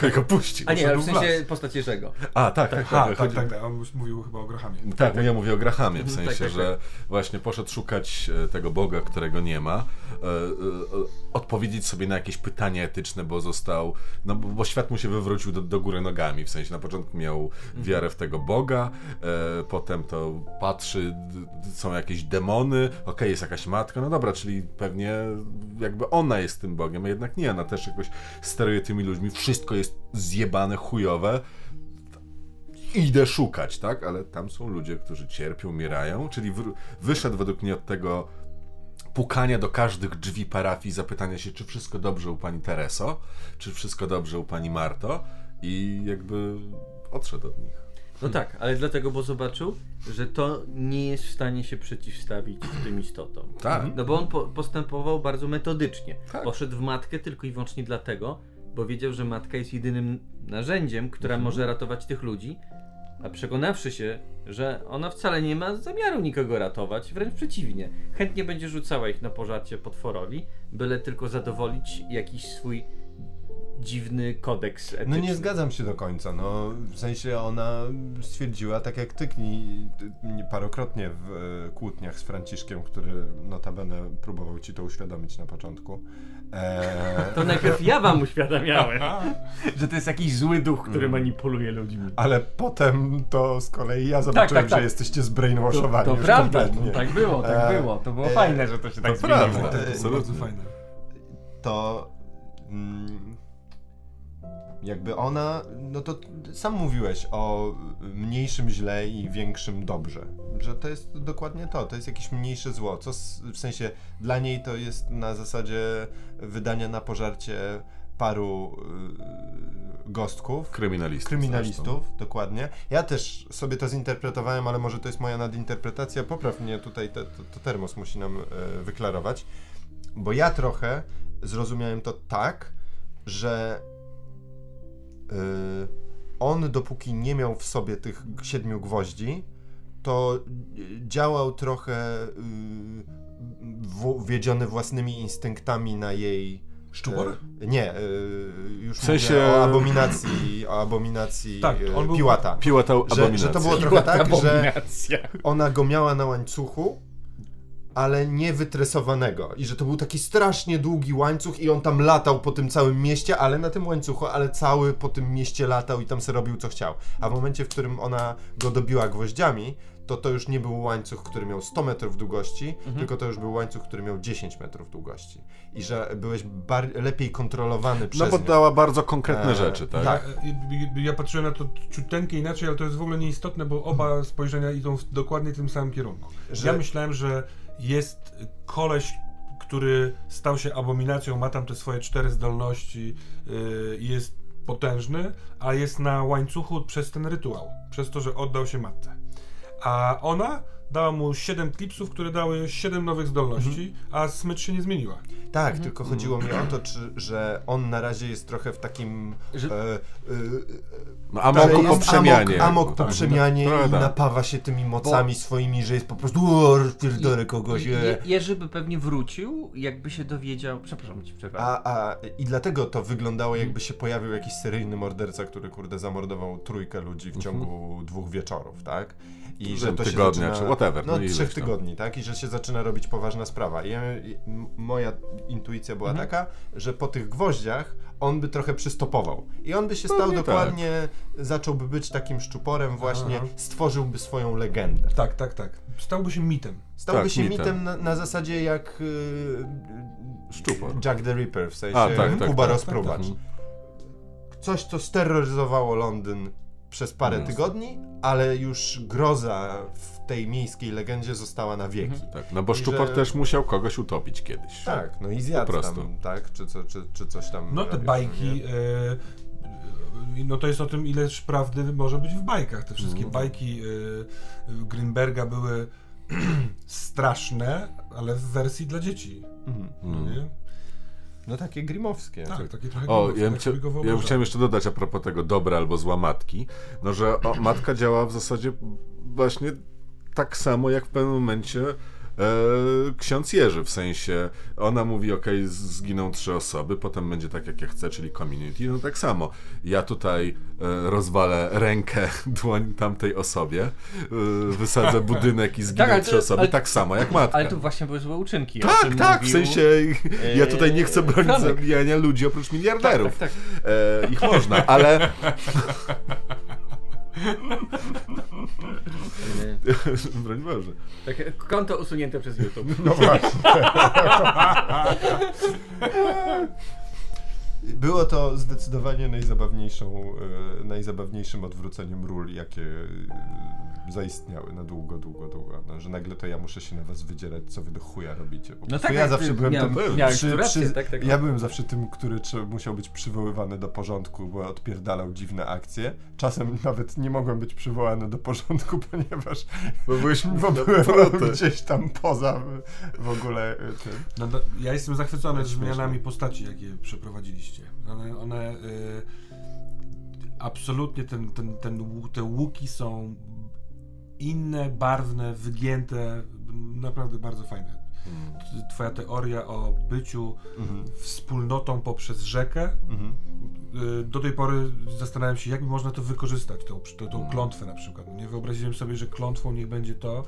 Tylko <laughs> go puścił. A nie, ale w w sensie las. postać Jerzego. A, tak, tak, Ha, tak. tak, tak, tak. On już mówił chyba o Grahamie. Tak, no ja mówię o Grahamie, w Mhm, sensie, tak, tak, że właśnie poszedł szukać e, tego Boga, którego nie ma, e, e, odpowiedzieć sobie na jakieś pytania etyczne, bo został, no bo, bo świat mu się wywrócił do, do góry nogami, w sensie na początku miał Mhm. wiarę w tego Boga, e, potem to patrzy, są jakieś demony, okej, jest jakaś matka, no dobra, czyli pewnie jakby ona jest tym Bogiem, a jednak nie, ona też jakoś steruje tymi ludźmi, wszystko jest zjebane, chujowe, idę szukać, tak? Ale tam są ludzie, którzy cierpią, umierają, czyli wyszedł według mnie od tego pukania do każdych drzwi parafii, zapytania się, czy wszystko dobrze u pani Tereso, czy wszystko dobrze u pani Marto i jakby odszedł od nich. No tak, ale dlatego, bo zobaczył, że to nie jest w stanie się przeciwstawić tym istotom. Tak. No bo on po, postępował bardzo metodycznie. Tak. Poszedł w matkę tylko i wyłącznie dlatego, bo wiedział, że matka jest jedynym narzędziem, która Mhm. może ratować tych ludzi, a przekonawszy się, że ona wcale nie ma zamiaru nikogo ratować, wręcz przeciwnie, chętnie będzie rzucała ich na pożarcie potworowi, byle tylko zadowolić jakiś swój dziwny kodeks etyczny. No nie zgadzam się do końca, no w sensie ona stwierdziła, tak jak ty Kni, ty- nie- parokrotnie w e, kłótniach z Franciszkiem, który notabene próbował ci to uświadomić na początku. E, <laughs> To najpierw ja wam uświadamiałem, <laughs> że to jest jakiś zły duch, który manipuluje ludźmi. ale potem to z kolei ja zobaczyłem, tak, tak. że jesteście zbrainwashowani To już prawda, to tak było, tak E, było. To było e, fajne, że to się tak to prawda. zmieniło. Tak, to było Absolutnie. bardzo fajne. to mm, Jakby ona, no to sam mówiłeś o mniejszym źle i większym dobrze. Że to jest dokładnie to, to jest jakieś mniejsze zło. Co s- w sensie dla niej to jest na zasadzie wydania na pożarcie paru y, gostków. Kryminalistów. Kryminalistów, dokładnie. Ja też sobie to zinterpretowałem, ale może to jest moja nadinterpretacja. Popraw mnie tutaj, te, to, to termos musi nam e, wyklarować. Bo ja trochę zrozumiałem to tak, że y, on dopóki nie miał w sobie tych siedmiu gwoździ, to y, działał trochę y, w, wiedziony własnymi instynktami na jej Szczupor? E, nie, e, już W sensie- mówię o abominacji, o abominacji Tak, on był- Piłata. Piła ta Że, abominacja. że to było trochę tak, że Abominacja. ona go miała na łańcuchu, ale nie wytresowanego. I że to był taki strasznie długi łańcuch i on tam latał po tym całym mieście, ale na tym łańcuchu, ale cały po tym mieście latał i tam sobie robił co chciał. A w momencie, w którym ona go dobiła gwoździami, to to już nie był łańcuch, który miał 100 metrów długości, tylko to już był łańcuch, który miał 10 metrów długości. I że byłeś bar- lepiej kontrolowany przez No bo nią. dała bardzo konkretne E, rzeczy, tak? tak. Ja, ja- ja patrzyłem na to ciuteńkie inaczej, ale to jest w ogóle nieistotne, bo oba spojrzenia idą w dokładnie tym samym kierunku. Że- Ja myślałem, że jest koleś, który stał się abominacją, ma tam te swoje cztery zdolności i jest potężny, a jest na łańcuchu przez ten rytuał, przez to, że oddał się matce. A ona dała mu 7 klipsów, które dały 7 nowych zdolności, a smycz się nie zmieniła. Tak, tylko chodziło mi o to, czy, że on na razie jest trochę w takim. Że- E, e, No, amoku po przemianie. Amok, amok jakby, po tak. przemianie Trochę i tak. napawa się tymi mocami swoimi, że jest po prostu. O, rozpierdolę kogoś. Je. Jerzy by pewnie wrócił, jakby się dowiedział. Przepraszam cię, przepraszam. A, a, I dlatego to wyglądało, jakby się pojawił jakiś seryjny morderca, który kurde zamordował trójkę ludzi w ciągu dwóch wieczorów, tak? I Że tygodnia, czy whatever, No, no trzech tygodni, tak? I że się zaczyna robić poważna sprawa. I, ja, moja intuicja była taka, że po tych gwoździach on by trochę przystopował. I on by się stał Pewnie dokładnie, zacząłby być takim szczuporem właśnie, Aha. stworzyłby swoją legendę. Tak, tak, tak. Stałby się mitem. Stałby Tak, się mitem. mitem na, na zasadzie jak yy, Szczupor. Jack the Ripper, w sensie A, tak, tak, Kuba tak, rozpruwacz. tak, Coś, co steroryzowało Londyn przez parę Mm. tygodni, ale już groza w tej miejskiej legendzie została na wieki. Tak, no bo I Szczupor że- też musiał kogoś utopić kiedyś. Tak, no i zjadł Po prostu. tam, tak? Czy, co, czy, czy coś tam. No te robił, bajki, e, e, no to jest o tym, ileż prawdy może być w bajkach. Te wszystkie Mhm. bajki e, Greenberga były <clears throat> straszne, ale w wersji dla dzieci. Mhm. no Mm. No takie grimowskie. Tak, takie trochę O, grimowskie, ja bym, tak chcia, sobie go ja chciałem jeszcze dodać a propos tego dobra albo zła matki, no że o, matka działa w zasadzie właśnie tak samo jak w pewnym momencie ksiądz Jerzy, w sensie ona mówi, ok, zginą trzy osoby, potem będzie tak jak ja chcę, czyli community, no tak samo. Ja tutaj e, rozwalę rękę, <laughs> dłoń tamtej osobie, e, wysadzę <laughs> budynek i zginą ale trzy osoby, ale- tak samo jak matka. Ale tu właśnie były złe uczynki. Tak, tak, w mówił- sensie ja tutaj nie chcę bronić Franek. zabijania ludzi oprócz miliarderów. Tak, tak, E, ich można, ale tak. <laughs> broń Boże. Takie konto usunięte przez YouTube. No właśnie. <laughs> Było to zdecydowanie najzabawniejszą, e, najzabawniejszym odwróceniem ról, jakie e, zaistniały na długo, długo, długo. No, że nagle to ja muszę się na was wydzierać, co wy do chuja robicie. Po No tak, ja zawsze byłem miałem- tym, miałeś tu rację, tak, tak. ja byłem zawsze tym, który musiał być przywoływany do porządku, bo odpierdalał dziwne akcje. Czasem nawet nie mogłem być przywołany do porządku, <laughs> ponieważ Bo byłeś <laughs> bo byłem gdzieś tam poza w ogóle e, tym. No, no, ja jestem zachwycony zmianami postaci, jakie przeprowadziliście. One, one y, absolutnie ten, ten, ten, te łuki są inne, barwne, wygięte, naprawdę bardzo fajne. T- Twoja teoria o byciu Mhm. wspólnotą poprzez rzekę. Mhm. y, Do tej pory zastanawiam się, jak można to wykorzystać, tą, tą, tą Mm. klątwę na przykład. Nie wyobraziłem sobie, że klątwą niech będzie to,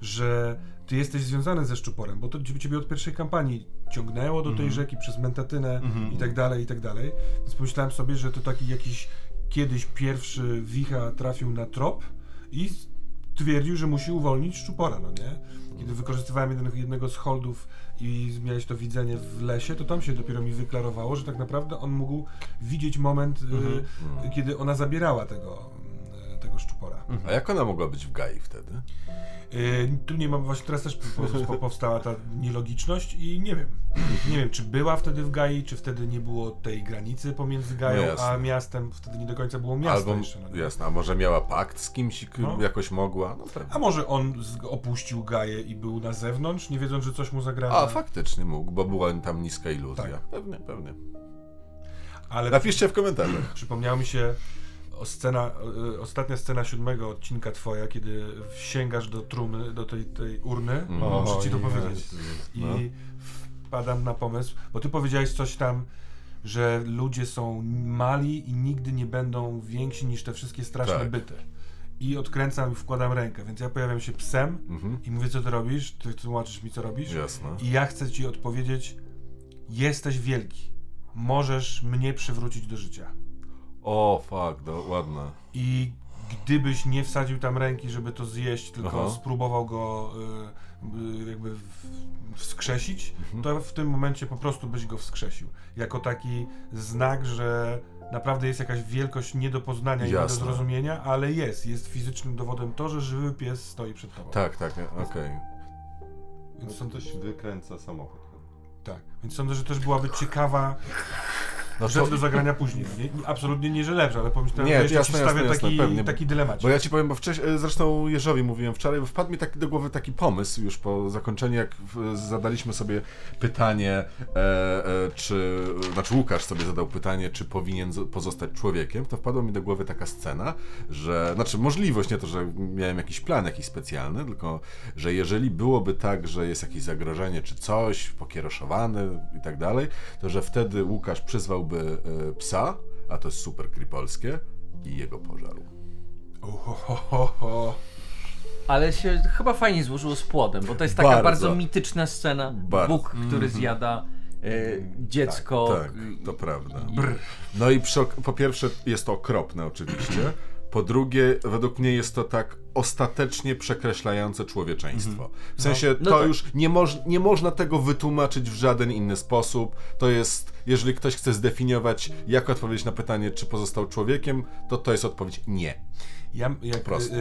że ty jesteś związany ze szczuporem, bo to ciebie od pierwszej kampanii ciągnęło do tej Mhm. rzeki przez mentatynę Mhm. i tak dalej, i tak dalej. Więc pomyślałem sobie, że to taki jakiś kiedyś pierwszy wicha trafił na trop i twierdził, że musi uwolnić szczupora, no nie? Kiedy wykorzystywałem jeden, jednego z holdów i miałeś to widzenie w lesie, to tam się dopiero mi wyklarowało, że tak naprawdę on mógł widzieć moment, y, kiedy ona zabierała tego, tego szczupora. A jak ona mogła być w Gai wtedy? Y, tu nie mam, właśnie teraz też po, po, powstała ta nielogiczność i nie wiem. Nie wiem, czy była wtedy w Gai, czy wtedy nie było tej granicy pomiędzy Gają No a miastem, wtedy nie do końca było miasto Albo, jeszcze. No jasne, a może miała pakt z kimś, No. jakoś mogła? No pewnie. A może on opuścił Gaję i był na zewnątrz, nie wiedząc, że coś mu zagraża? A, faktycznie mógł, bo była tam niska iluzja. Tak. Pewnie, pewnie. Ale Napiszcie w komentarzach. przypomniała mi się o scena, y, ostatnia scena siódmego odcinka twoja, kiedy sięgasz do trumny, do tej, tej urny, muszę ci to powiedzieć. I No. wpadam na pomysł, bo ty powiedziałeś coś tam, że ludzie są mali i nigdy nie będą więksi niż te wszystkie straszne Tak. byty. I odkręcam i wkładam rękę, więc ja pojawiam się psem Mhm. i mówię, co ty robisz? Ty tłumaczysz mi, co robisz? Jasne. I ja chcę ci odpowiedzieć, jesteś wielki. Możesz mnie przywrócić do życia. O, fuck, do, ładne. I gdybyś nie wsadził tam ręki, żeby to zjeść, tylko Aha. spróbował go y, y, jakby w, wskrzesić, Mhm. to w tym momencie po prostu byś go wskrzesił. Jako taki znak, że naprawdę jest jakaś wielkość nie do poznania i nie do Jasne. zrozumienia, ale jest. Jest fizycznym dowodem to, że żywy pies stoi przed tobą. Tak, tak, okej. Więc, No to sądzę, ktoś wykręca samochód. tak. Więc sądzę, że też byłaby ciekawa No rzecz do zagrania później. Nie, nie, absolutnie nie, że lepsza, ale pomyślałem, Nie, że jasne, jasne, jasne, taki, pewnie. taki dylemat. bo ja ci powiem, bo wcześniej, zresztą Jerzowi mówiłem wczoraj, bo wpadł mi taki do głowy taki pomysł już po zakończeniu, jak zadaliśmy sobie pytanie, e, e, czy, znaczy Łukasz sobie zadał pytanie, czy powinien pozostać człowiekiem, to wpadła mi do głowy taka scena, że, znaczy możliwość, nie to, że miałem jakiś plan jakiś specjalny, tylko, że jeżeli byłoby tak, że jest jakieś zagrożenie, czy coś, pokieroszowany i tak dalej, to że wtedy Łukasz przyzwałby e, psa, a to jest super kripolskie, i jego pożarł. Ohohoho. Ale się chyba fajnie złożyło z płodem, bo to jest taka Bardzo. bardzo, mityczna scena. Bardzo. Bóg, który zjada e, dziecko. Tak, i- to prawda. Brr. No i przy, po pierwsze jest to okropne oczywiście. Po drugie, według mnie jest to tak ostatecznie przekreślające człowieczeństwo. W sensie No to tak. już nie, moż, nie można tego wytłumaczyć w żaden inny sposób. To jest, jeżeli ktoś chce zdefiniować, jak odpowiedzieć na pytanie, czy pozostał człowiekiem, to to jest odpowiedź nie. Ja, jak prostu. y,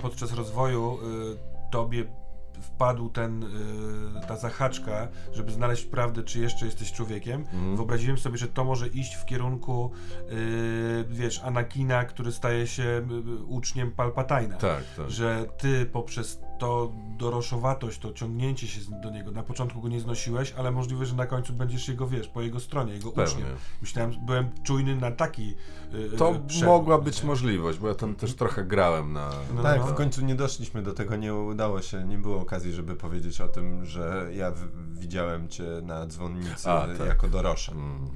podczas rozwoju y, tobie wpadł ten, y, ta zahaczka, żeby znaleźć prawdę, czy jeszcze jesteś człowiekiem, Mhm. wyobraziłem sobie, że to może iść w kierunku, y, wiesz, Anakina, który staje się y, uczniem Palpatina. Tak, tak. Że ty poprzez to doroszowatość, to ciągnięcie się do niego, na początku go nie znosiłeś, ale możliwe, że na końcu będziesz jego, wiesz, po jego stronie, jego Pewnie. uczniem. Myślałem, byłem czujny na taki y, To y, przewrót, mogła no być nie? możliwość, bo ja tam też trochę grałem na... No, tak, no. w końcu nie doszliśmy do tego, nie udało się, nie było okazji, żeby powiedzieć o tym, że ja w- widziałem cię na dzwonnicy A, tak. jako dorosze. Mm,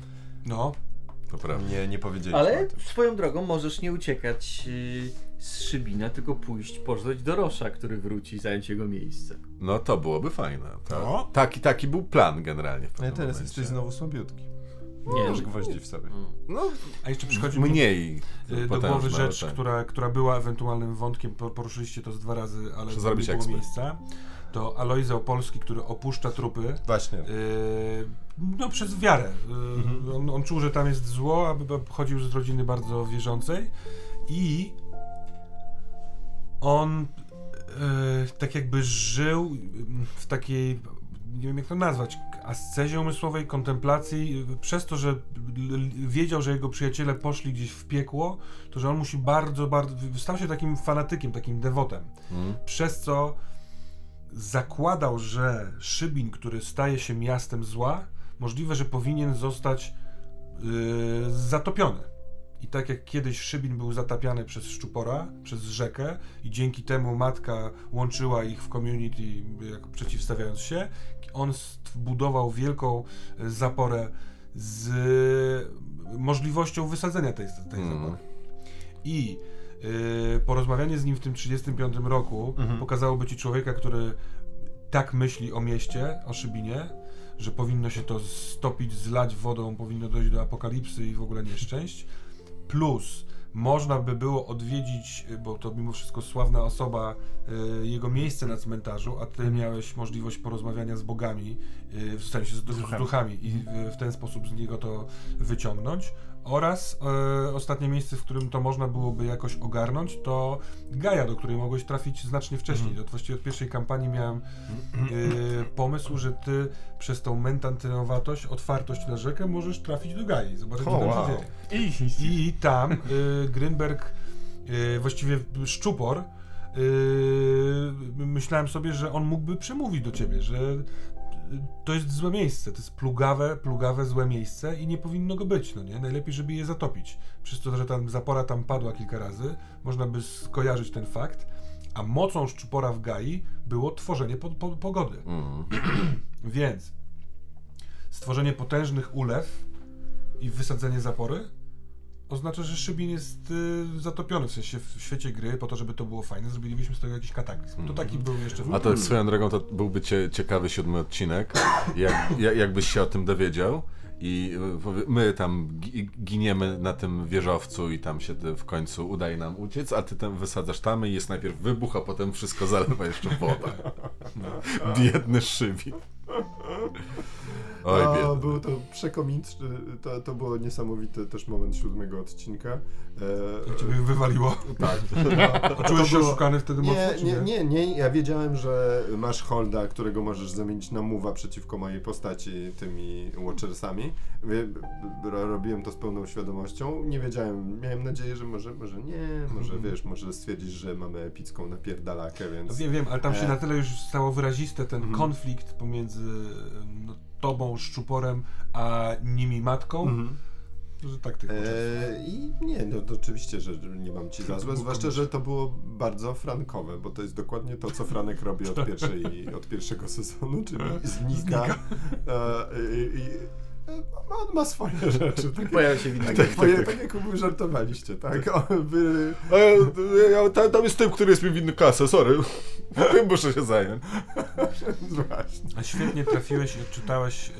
No, to prawda. Nie, nie powiedzieliśmy Ale swoją drogą możesz nie uciekać y, z Szybina, tylko pójść pożreć do Rosza, który wróci i zająć jego miejsce. No to byłoby fajne. To, No. taki, taki był plan generalnie w No pewnym teraz momencie. jesteś znowu słabiutki. Nie, Masz gwoździ w sobie. No, a jeszcze przychodzi mi mniej y, do głowy rzecz, tak. która, która była ewentualnym wątkiem, por- poruszyliście to z dwa razy, ale Muszę nie zrobić było miejsca. To Alojzy Opolski, który opuszcza trupy Właśnie. y, no przez wiarę. Y, on, on czuł, że tam jest zło, aby pochodził z rodziny bardzo wierzącej i on y, tak jakby żył w takiej, nie wiem jak to nazwać, ascezie umysłowej, kontemplacji, przez to, że wiedział, że jego przyjaciele poszli gdzieś w piekło, to że on musi bardzo, bardzo, stał się takim fanatykiem, takim dewotem, Mm. przez co zakładał, że Szybin, który staje się miastem zła, możliwe, że powinien zostać yy, zatopiony. I tak jak kiedyś Szybin był zatapiany przez szczupora, przez rzekę i dzięki temu matka łączyła ich w community, jak przeciwstawiając się, on budował wielką y, zaporę z możliwością wysadzenia tej, tej Mm. zapory. I y, porozmawianie z nim w tym 35 roku Mhm. pokazałoby ci człowieka, który tak myśli o mieście, o Szybinie, że powinno się to stopić, zlać wodą, powinno dojść do apokalipsy i w ogóle nieszczęść. Plus można by było odwiedzić, y, bo to mimo wszystko sławna osoba, y, jego miejsce na cmentarzu, a ty miałeś możliwość porozmawiania z bogami, y, w sensie z, duchami i y, w ten sposób z niego to wyciągnąć. Oraz e, ostatnie miejsce, w którym to można byłoby jakoś ogarnąć, to Gaja, do której mogłeś trafić znacznie wcześniej. Od, właściwie od pierwszej kampanii miałem e, pomysł, że ty przez tą mentantynowatość, otwartość na rzekę możesz trafić do Gai, zobaczyć, O, co tam wow. się dzieje. I tam Grynberg, y, właściwie Szczupor, y, myślałem sobie, że on mógłby przemówić do ciebie, że to jest złe miejsce, to jest plugawe, plugawe, złe miejsce i nie powinno go być, no nie? Najlepiej, żeby je zatopić. Przez to, że ta zapora tam padła kilka razy, można by skojarzyć ten fakt, a mocą Szczupora w Gai było tworzenie po, po, pogody. Mm. <clears throat> Więc stworzenie potężnych ulew i wysadzenie zapory oznacza, że Szybin jest y, zatopiony, w sensie w świecie gry, po to, żeby to było fajne, zrobilibyśmy z tego jakiś kataklizm. To taki był jeszcze... A to swoją drogą to byłby cie, ciekawy siódmy odcinek, jak, jak, jakbyś się o tym dowiedział. I my tam gi- giniemy na tym wieżowcu i tam się w końcu udaje nam uciec, a ty tam wysadzasz tamy i jest najpierw wybuch, a potem wszystko zalewa jeszcze woda. <laughs> Biedny szybin. Oj, A, był to przekomiczny, to, to było niesamowity też moment siódmego odcinka. E, Ciebie wywaliło. tak. <laughs> A czułeś się było- oszukany wtedy Nie, mocno, czy nie, nie, nie, ja wiedziałem, że masz holda, którego możesz zamienić na mowa przeciwko mojej postaci tymi Watchersami. Robiłem to z pełną świadomością. Nie wiedziałem, miałem nadzieję, że może, może nie, może wiesz, może stwierdzisz, że mamy epicką napierdalakę, No więc... wiem, wiem, ale tam się E. na tyle już stało wyraziste ten Mhm. konflikt pomiędzy no, tobą, Szczuporem, a nimi matką, Mhm. że tak tych E, I nie, no to oczywiście, że nie mam ci za złe, zwłaszcza, że to było bardzo frankowe, bo to jest dokładnie to, co Franek robi od, <laughs> pierwszej, od pierwszego sezonu, czyli znika. E, i, i, on ma swoje <laughs> rzeczy. Tak, Pojawia się w innym tak, tak, jak, tak, tak jak wy żartowaliście, tak? O, wy, E, ja, tam, tam jest typ, który jest mi winny kasę, sorry. <laughs> Tym muszę się zająć. <laughs> właśnie. A świetnie trafiłeś i odczytałeś,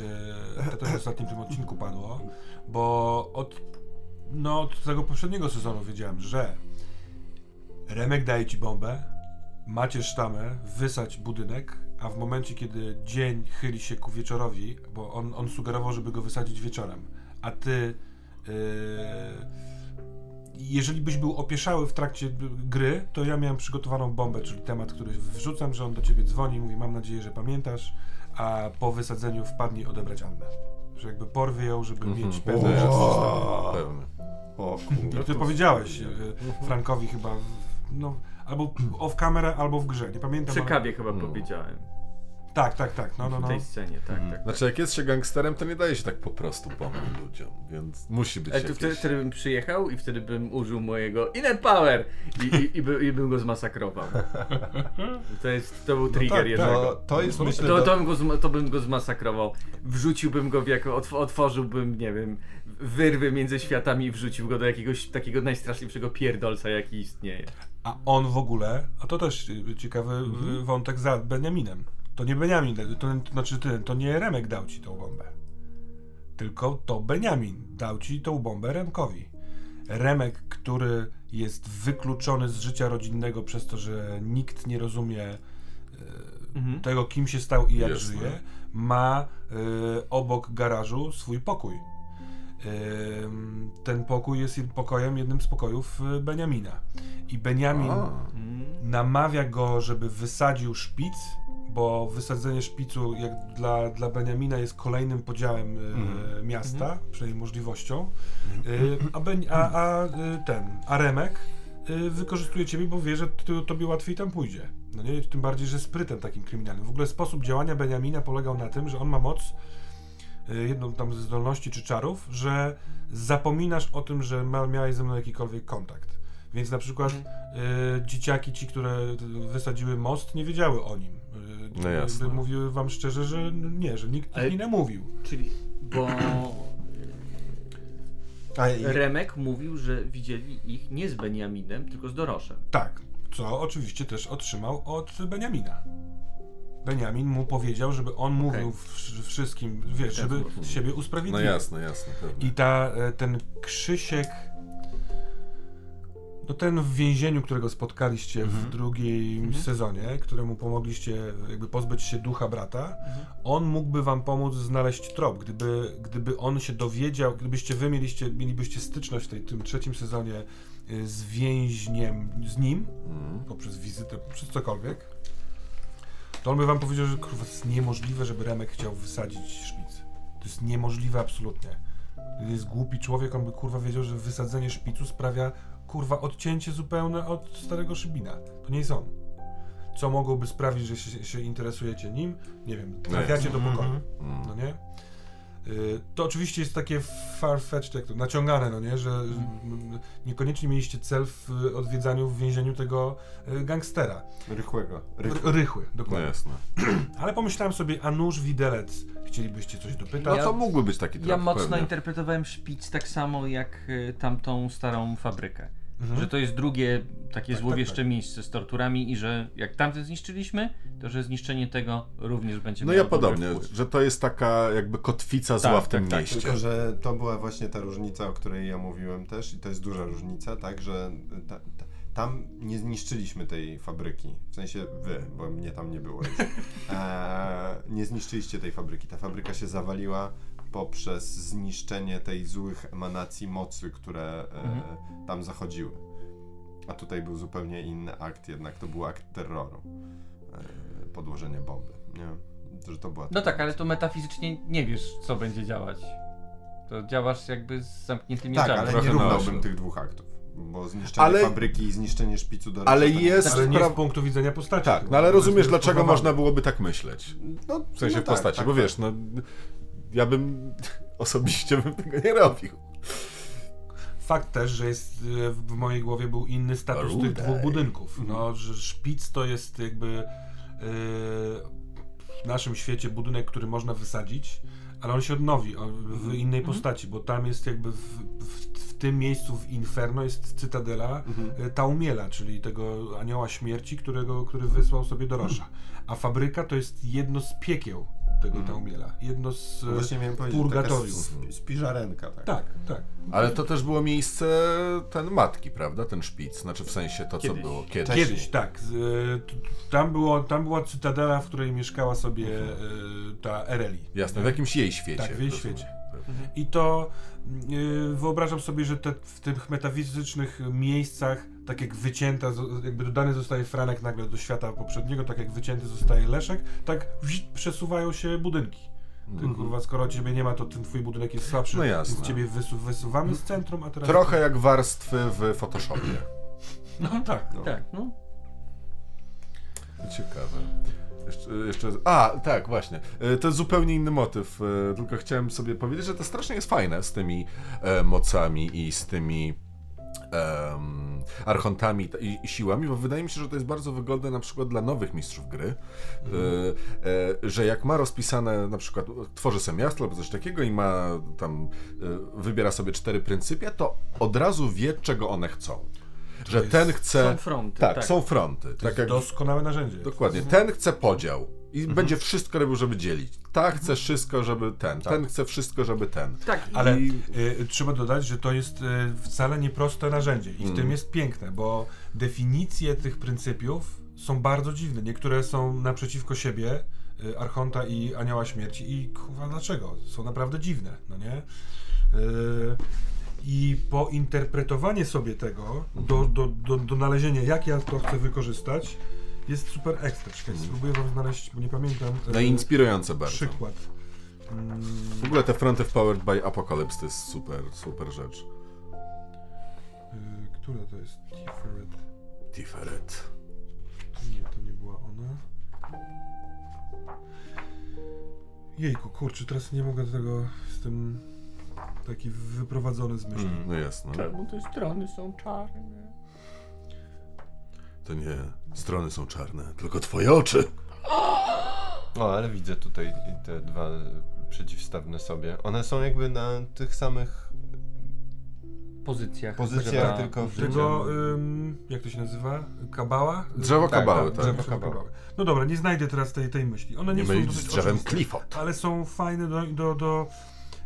e, to też w ostatnim tym odcinku padło, bo od, no, od tego poprzedniego sezonu wiedziałem, że Remek daje ci bombę, macie sztamę, wysadź budynek, a w momencie, kiedy dzień chyli się ku wieczorowi, bo on, on sugerował, żeby go wysadzić wieczorem, a ty e, jeżeli byś był opieszały w trakcie gry, to ja miałem przygotowaną bombę, czyli temat, który wrzucam, że on do ciebie dzwoni, mówi mam nadzieję, że pamiętasz, a po wysadzeniu wpadnij odebrać Annę. Że jakby porwie ją, żeby Mhm. mieć pewność, że O. I ty powiedziałeś e, Frankowi chyba, no, albo off camera, albo w grze, nie pamiętam. Ale- kabie chyba powiedziałem. Tak, tak, tak, no, no, W no. tej scenie, tak, tak. Znaczy, jak jest się gangsterem, to nie daje się tak po prostu pomóc ludziom, więc musi być Ale to jakieś... wtedy, wtedy bym przyjechał i wtedy bym użył mojego Inner Power i, i, i, by, i bym go zmasakrował. <laughs> To, jest, to był trigger tak, Jerzego. To, to jest myślę... To, to, bym go, zma- to bym go zmasakrował. Wrzuciłbym go w jako, otw- otworzyłbym, nie wiem, wyrwy między światami i wrzucił go do jakiegoś takiego najstraszliwszego pierdolca, jaki istnieje. A on w ogóle, a to też ciekawy y, wątek za Beniaminem. To nie Beniamin, to, to znaczy ty, to nie Remek dał ci tą bombę. Tylko to Beniamin dał ci tą bombę Remkowi. Remek, który jest wykluczony z życia rodzinnego przez to, że nikt nie rozumie y, Mhm. tego, kim się stał i jak Jasne. żyje, ma y, obok garażu swój pokój. Ym, ten pokój jest pokojem, jednym z pokojów y, Beniamina. I Beniamin A. Namawia go, żeby wysadził szpic, bo wysadzenie szpicu jak dla, dla Beniamina jest kolejnym podziałem y, Mhm. miasta, przynajmniej możliwością. Y, a, ben, a, a y, ten, a Remek y, wykorzystuje ciebie, bo wie, że ty, tobie łatwiej tam pójdzie. No nie, tym bardziej, że sprytem takim kryminalnym. W ogóle sposób działania Beniamina polegał na tym, że on ma moc y, jedną tam ze zdolności czy czarów, że zapominasz o tym, że ma, miałeś ze mną jakikolwiek kontakt. Więc na przykład y, dzieciaki ci, które y, wysadziły most, nie wiedziały o nim. Y, No jasne. jakby Mówiły wam szczerze, że nie, że nikt Ale- nie namówił. Czyli, bo Remek mówił, że widzieli ich nie z Beniaminem, tylko z Doroszem. Tak, co oczywiście też otrzymał od Beniamina. Beniamin mu powiedział, żeby on mówił w, wszystkim, wiesz, żeby sposób. siebie No usprawiedliwić. jasne, jasne, pewnie. I ta, e, ten Krzysiek, No ten w więzieniu, którego spotkaliście w Mhm. drugim Mhm. sezonie, któremu pomogliście jakby pozbyć się ducha brata, Mhm. on mógłby wam pomóc znaleźć trop, gdyby, gdyby on się dowiedział, gdybyście wy mieliście, mielibyście styczność w tej, tym trzecim sezonie y, z więźniem, z nim, Mm. poprzez wizytę, poprzez cokolwiek, to on by wam powiedział, że kurwa, to jest niemożliwe, żeby Remek chciał wysadzić szpic. To jest niemożliwe absolutnie. To jest głupi człowiek, on by kurwa wiedział, że wysadzenie szpicu sprawia kurwa odcięcie zupełne od starego szybina. To nie jest on. Co mogłoby sprawić, że się, się interesujecie nim? Nie wiem, trafiacie do pokoju. Mhm. No nie? Y, To oczywiście jest takie far-fetched, jak to, naciągane, no nie? Że mm, niekoniecznie mieliście cel w odwiedzaniu w więzieniu tego y, gangstera. Rychłego. Rychły. rychły, No dokładnie. jasne. <clears throat> Ale pomyślałem sobie, a nóż widelec, chcielibyście coś dopytać? No Ja- to mógłby być taki Ja mocno pewnie. interpretowałem szpic tak samo jak y, tamtą starą fabrykę. Mhm. Że to jest drugie takie Tak, złowieszcze tak, miejsce z torturami i że jak tamten zniszczyliśmy, to że zniszczenie tego również będzie No ja podobnie, że to jest taka jakby kotwica zła Tak, w tym tak, tak. mieście. Tylko, że to była właśnie ta różnica, o której ja mówiłem też i to jest duża różnica, tak, że ta, ta, tam nie zniszczyliśmy tej fabryki, w sensie wy, bo mnie tam nie było już. Eee, <laughs> nie zniszczyliście tej fabryki, ta fabryka się zawaliła poprzez zniszczenie tej złych emanacji mocy, które e, Mhm. tam zachodziły. A tutaj był zupełnie inny akt, jednak to był akt terroru. E, podłożenie bomby, nie? Że to była No tak, ale to metafizycznie nie wiesz, co będzie działać. To działasz jakby z zamkniętymi Tak, oczami. ale nie na równałbym tych dwóch aktów. Bo zniszczenie Ale- fabryki i zniszczenie szpicu do Ale jest- Ale nie z punktu widzenia postaci. Tak, no ale rozumiesz, dlaczego można byłoby tak myśleć. No, W sensie no w postaci, tak, bo tak, wiesz, no ja bym <laughs> osobiście bym tego nie robił. Fakt też, że jest e, w mojej głowie był inny status tych Rudej. dwóch budynków. No, że szpic to jest jakby e, w naszym świecie budynek, który można wysadzić, ale on się odnowi on w innej postaci, bo tam jest jakby w, w, w tym miejscu w Inferno jest cytadela Mhm. e, Taumiela, czyli tego anioła śmierci, którego, który wysłał sobie Dorosza. A fabryka to jest jedno z piekieł tego Mhm. Taumiela. Jedno z... No Właśnie miałem spiżarenka, tak. Tak, tak. Ale to też było miejsce ten matki, prawda? Ten szpic. Znaczy w sensie to, co Kiedyś. było kiedyś. Kiedyś, tak. E, tam, było, tam była cytadela, w której mieszkała sobie e, ta Ereli. Jasne, w jakimś jej świecie. Tak, w jej świecie. I to wyobrażam sobie, że te, w tych metafizycznych miejscach, tak jak wycięta, jakby dodany zostaje Franek nagle do świata poprzedniego, tak jak wycięty zostaje Leszek, tak przesuwają się budynki. Ty, kurwa, skoro ciebie nie ma, to ten twój budynek jest słabszy, No jasne. więc ciebie wysu wysuwamy z centrum, a teraz... Trochę jak warstwy w Photoshopie. No tak, no. Tak, no. Ciekawe. Jeszcze. A, tak, właśnie. E, To jest zupełnie inny motyw. e, Tylko chciałem sobie powiedzieć, że to strasznie jest fajne z tymi e, mocami i z tymi archontami i, i siłami, bo wydaje mi się, że to jest bardzo wygodne na przykład dla nowych mistrzów gry, e, że jak ma rozpisane, na przykład tworzy sobie miasto albo coś takiego i ma tam, wybiera sobie cztery pryncypia, to od razu wie, czego one chcą. Że ten chce. Są fronty, Tak, tak. są fronty. To tak jak doskonałe narzędzie. Dokładnie. Ten chce podział i będzie wszystko robił, żeby dzielić. Ta chce wszystko, żeby ten. Ten chce wszystko, żeby ten. Tak, Ale I- y, trzeba dodać, że to jest y, wcale nieproste narzędzie i w tym jest piękne, bo definicje tych pryncypiów są bardzo dziwne. Niektóre są naprzeciwko siebie, y, Archonta i Anioła Śmierci i kurwa dlaczego? Są naprawdę dziwne, no nie? Y, I pointerpretowanie sobie tego, do, do, do, do nalezienia, jak ja to chcę wykorzystać, jest super ekstra. Czekaj, spróbuję wam znaleźć, bo nie pamiętam. y, No i inspirujące bardzo. Przykład. Mm, W ogóle te fronty w Powered by Apocalypse to jest super, super rzecz. y, która to jest? Tiferet. Tiferet. Nie, to nie była ona. Jejku, kurczę, teraz nie mogę do tego, jestem taki wyprowadzony z myśli. Mm. No jasno. Czemu te strony są czarne? To nie strony są czarne, tylko twoje oczy. O, ale widzę tutaj te dwa przeciwstawne sobie. One są jakby na tych samych Pozycjach. pozycjach, tylko w Tego, ym, jak to się nazywa? Kabała? Drzewo Tak, kabały, tak, tak. drzewo kabały. kabały. No dobra, nie znajdę teraz tej, tej myśli. One nie, Nie są z drzewem oczywiste, Clifford. ale są fajne do, do, do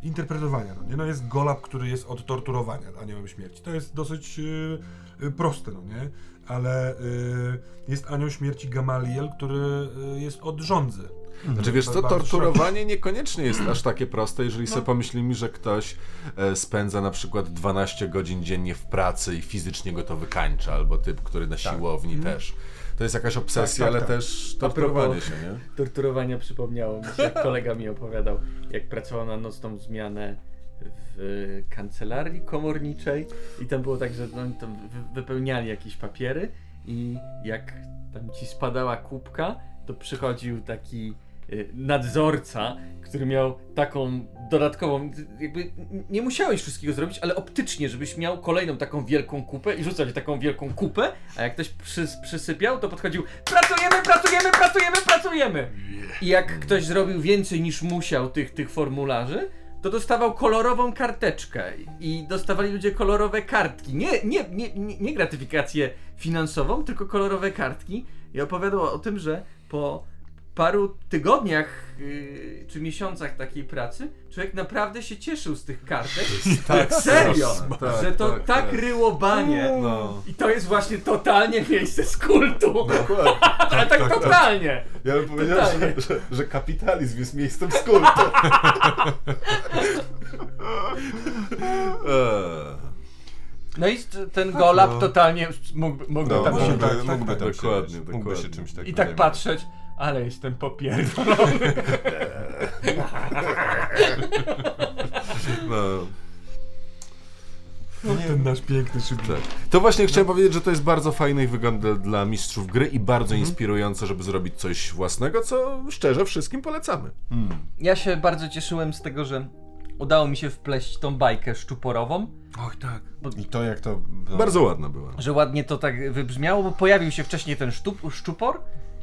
interpretowania. No, nie? no jest Golab, który jest od torturowania aniołem śmierci. To jest dosyć y, y, proste, no nie? Ale y, jest anioł śmierci Gamaliel, który y, jest od rządzy. Znaczy wiesz To co, torturowanie niekoniecznie jest aż takie proste, jeżeli No. sobie pomyślimy, że ktoś e, spędza na przykład 12 godzin dziennie w pracy i fizycznie go to wykańcza, albo typ, który na siłowni też. To jest jakaś obsesja, Tak, tak, ale tak. też torturowanie się, nie? Torturowania przypomniało mi się, jak kolega mi opowiadał, jak pracował na nocną zmianę w kancelarii komorniczej i tam było tak, że no, oni tam wy- wypełniali jakieś papiery i jak tam ci spadała kubka, to przychodził taki nadzorca, który miał taką dodatkową, jakby nie musiałeś wszystkiego zrobić, ale optycznie, żebyś miał kolejną taką wielką kupę i rzucać taką wielką kupę, a jak ktoś przys, przysypiał, to podchodził pracujemy, pracujemy, pracujemy, pracujemy! I jak ktoś zrobił więcej niż musiał tych, tych formularzy, to dostawał kolorową karteczkę i dostawali ludzie kolorowe kartki. Nie, nie, nie, nie, nie gratyfikację finansową, tylko kolorowe kartki. I opowiadał o tym, że po paru tygodniach yy, czy miesiącach takiej pracy człowiek naprawdę się cieszył z tych kartek. <laughs> Tak, Serio! tak, że to tak, tak, tak. ryło banie. No. I to jest właśnie totalnie miejsce z kultu. <laughs> Dokładnie. Ale tak totalnie. Ja bym powiedział, Totalnie. że, że, że kapitalizm jest miejscem skultu. <laughs> Eee, No i ten golab no. totalnie mógłby, mógłby No, tam mógłby się... mógłby, tak, tak, mógłby dokładnie, mógłby się czymś takim I tak patrzeć, ale jestem popierdolony. no. No, ten nasz piękny szybki. Tak. To właśnie chciałem powiedzieć, że to jest bardzo fajne i wygląda dla mistrzów gry i bardzo inspirujące, żeby zrobić coś własnego, co szczerze wszystkim polecamy. Ja się bardzo cieszyłem z tego, że udało mi się wpleść tą bajkę szczuporową, Oj tak. I to jak to... No, Bardzo ładna była. że ładnie to tak wybrzmiało, bo pojawił się wcześniej ten sztup, szczupor.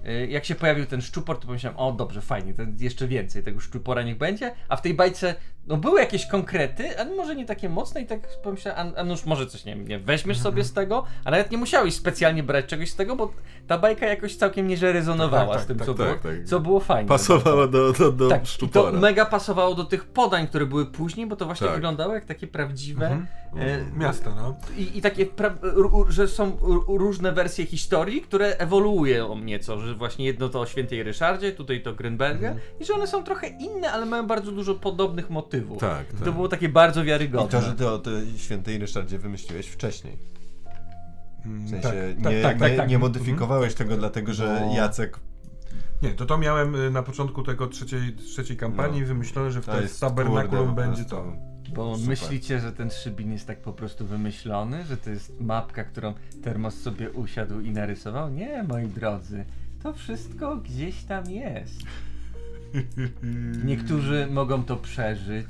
Y, Jak się pojawił ten szczupor, to pomyślałem, o dobrze, fajnie, to jeszcze więcej tego szczupora niech będzie. A w tej bajce, no były jakieś konkrety, ale może nie takie mocne i tak pomyślałem, a, a nuż może coś, nie wiem, nie, weźmiesz sobie z tego, a nawet nie musiałeś specjalnie brać czegoś z tego, bo ta bajka jakoś całkiem nieźle rezonowała Tak, tak, z tym, tak, co, tak, było, tak. co było fajne. Pasowała do, do, do Tak, i to szczupora. mega pasowało do tych podań, które były później, bo to właśnie Tak. wyglądało jak takie prawdziwe. Mhm. E, Miasta, no. I, I takie, pra, r, r, że są r, różne wersje historii, które ewoluują nieco, że właśnie jedno to o świętej Ryszardzie, tutaj to Grünberga i że one są trochę inne, ale mają bardzo dużo podobnych motywów. Tak, I tak. To było takie bardzo I wiarygodne. to, że ty o tej świętej Ryszardzie wymyśliłeś wcześniej. Mm, W sensie tak, nie, tak, tak, nie, tak. nie modyfikowałeś tego dlatego, że No. Jacek Nie, to to miałem y, na początku tego trzeciej, trzeciej kampanii No. wymyślone, że w jest tabernakulum będzie to. Bo Super. myślicie, że ten szybin jest tak po prostu wymyślony, że to jest mapka, którą Termos sobie usiadł i narysował? Nie, moi drodzy. To wszystko gdzieś tam jest. Niektórzy mogą to przeżyć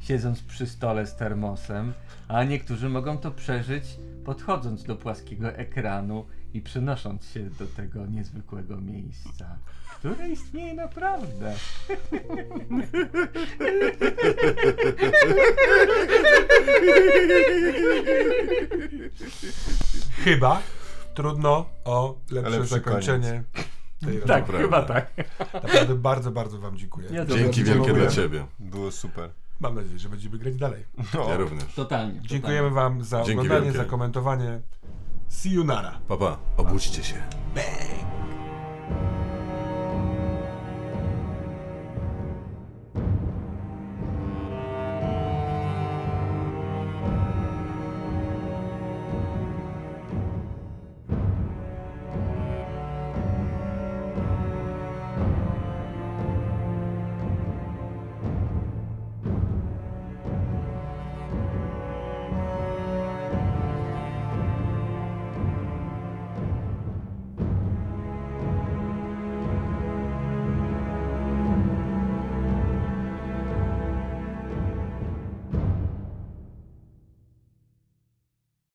siedząc przy stole z termosem, a niektórzy mogą to przeżyć podchodząc do płaskiego ekranu i przenosząc się do tego niezwykłego miejsca, które istnieje naprawdę. Chyba trudno o lepsze Lepszy zakończenie tej Tak, rozmowy. chyba tak. Naprawdę bardzo, bardzo wam dziękuję. Ja Dzięki wielkie dziękuję. dla ciebie. było super. Mam nadzieję, że będziemy grać dalej. No. Ja również. Totalnie. Dziękujemy wam za Dzięki oglądanie, wielkie. za komentowanie. See you nara. Papa, obudźcie się. Bang.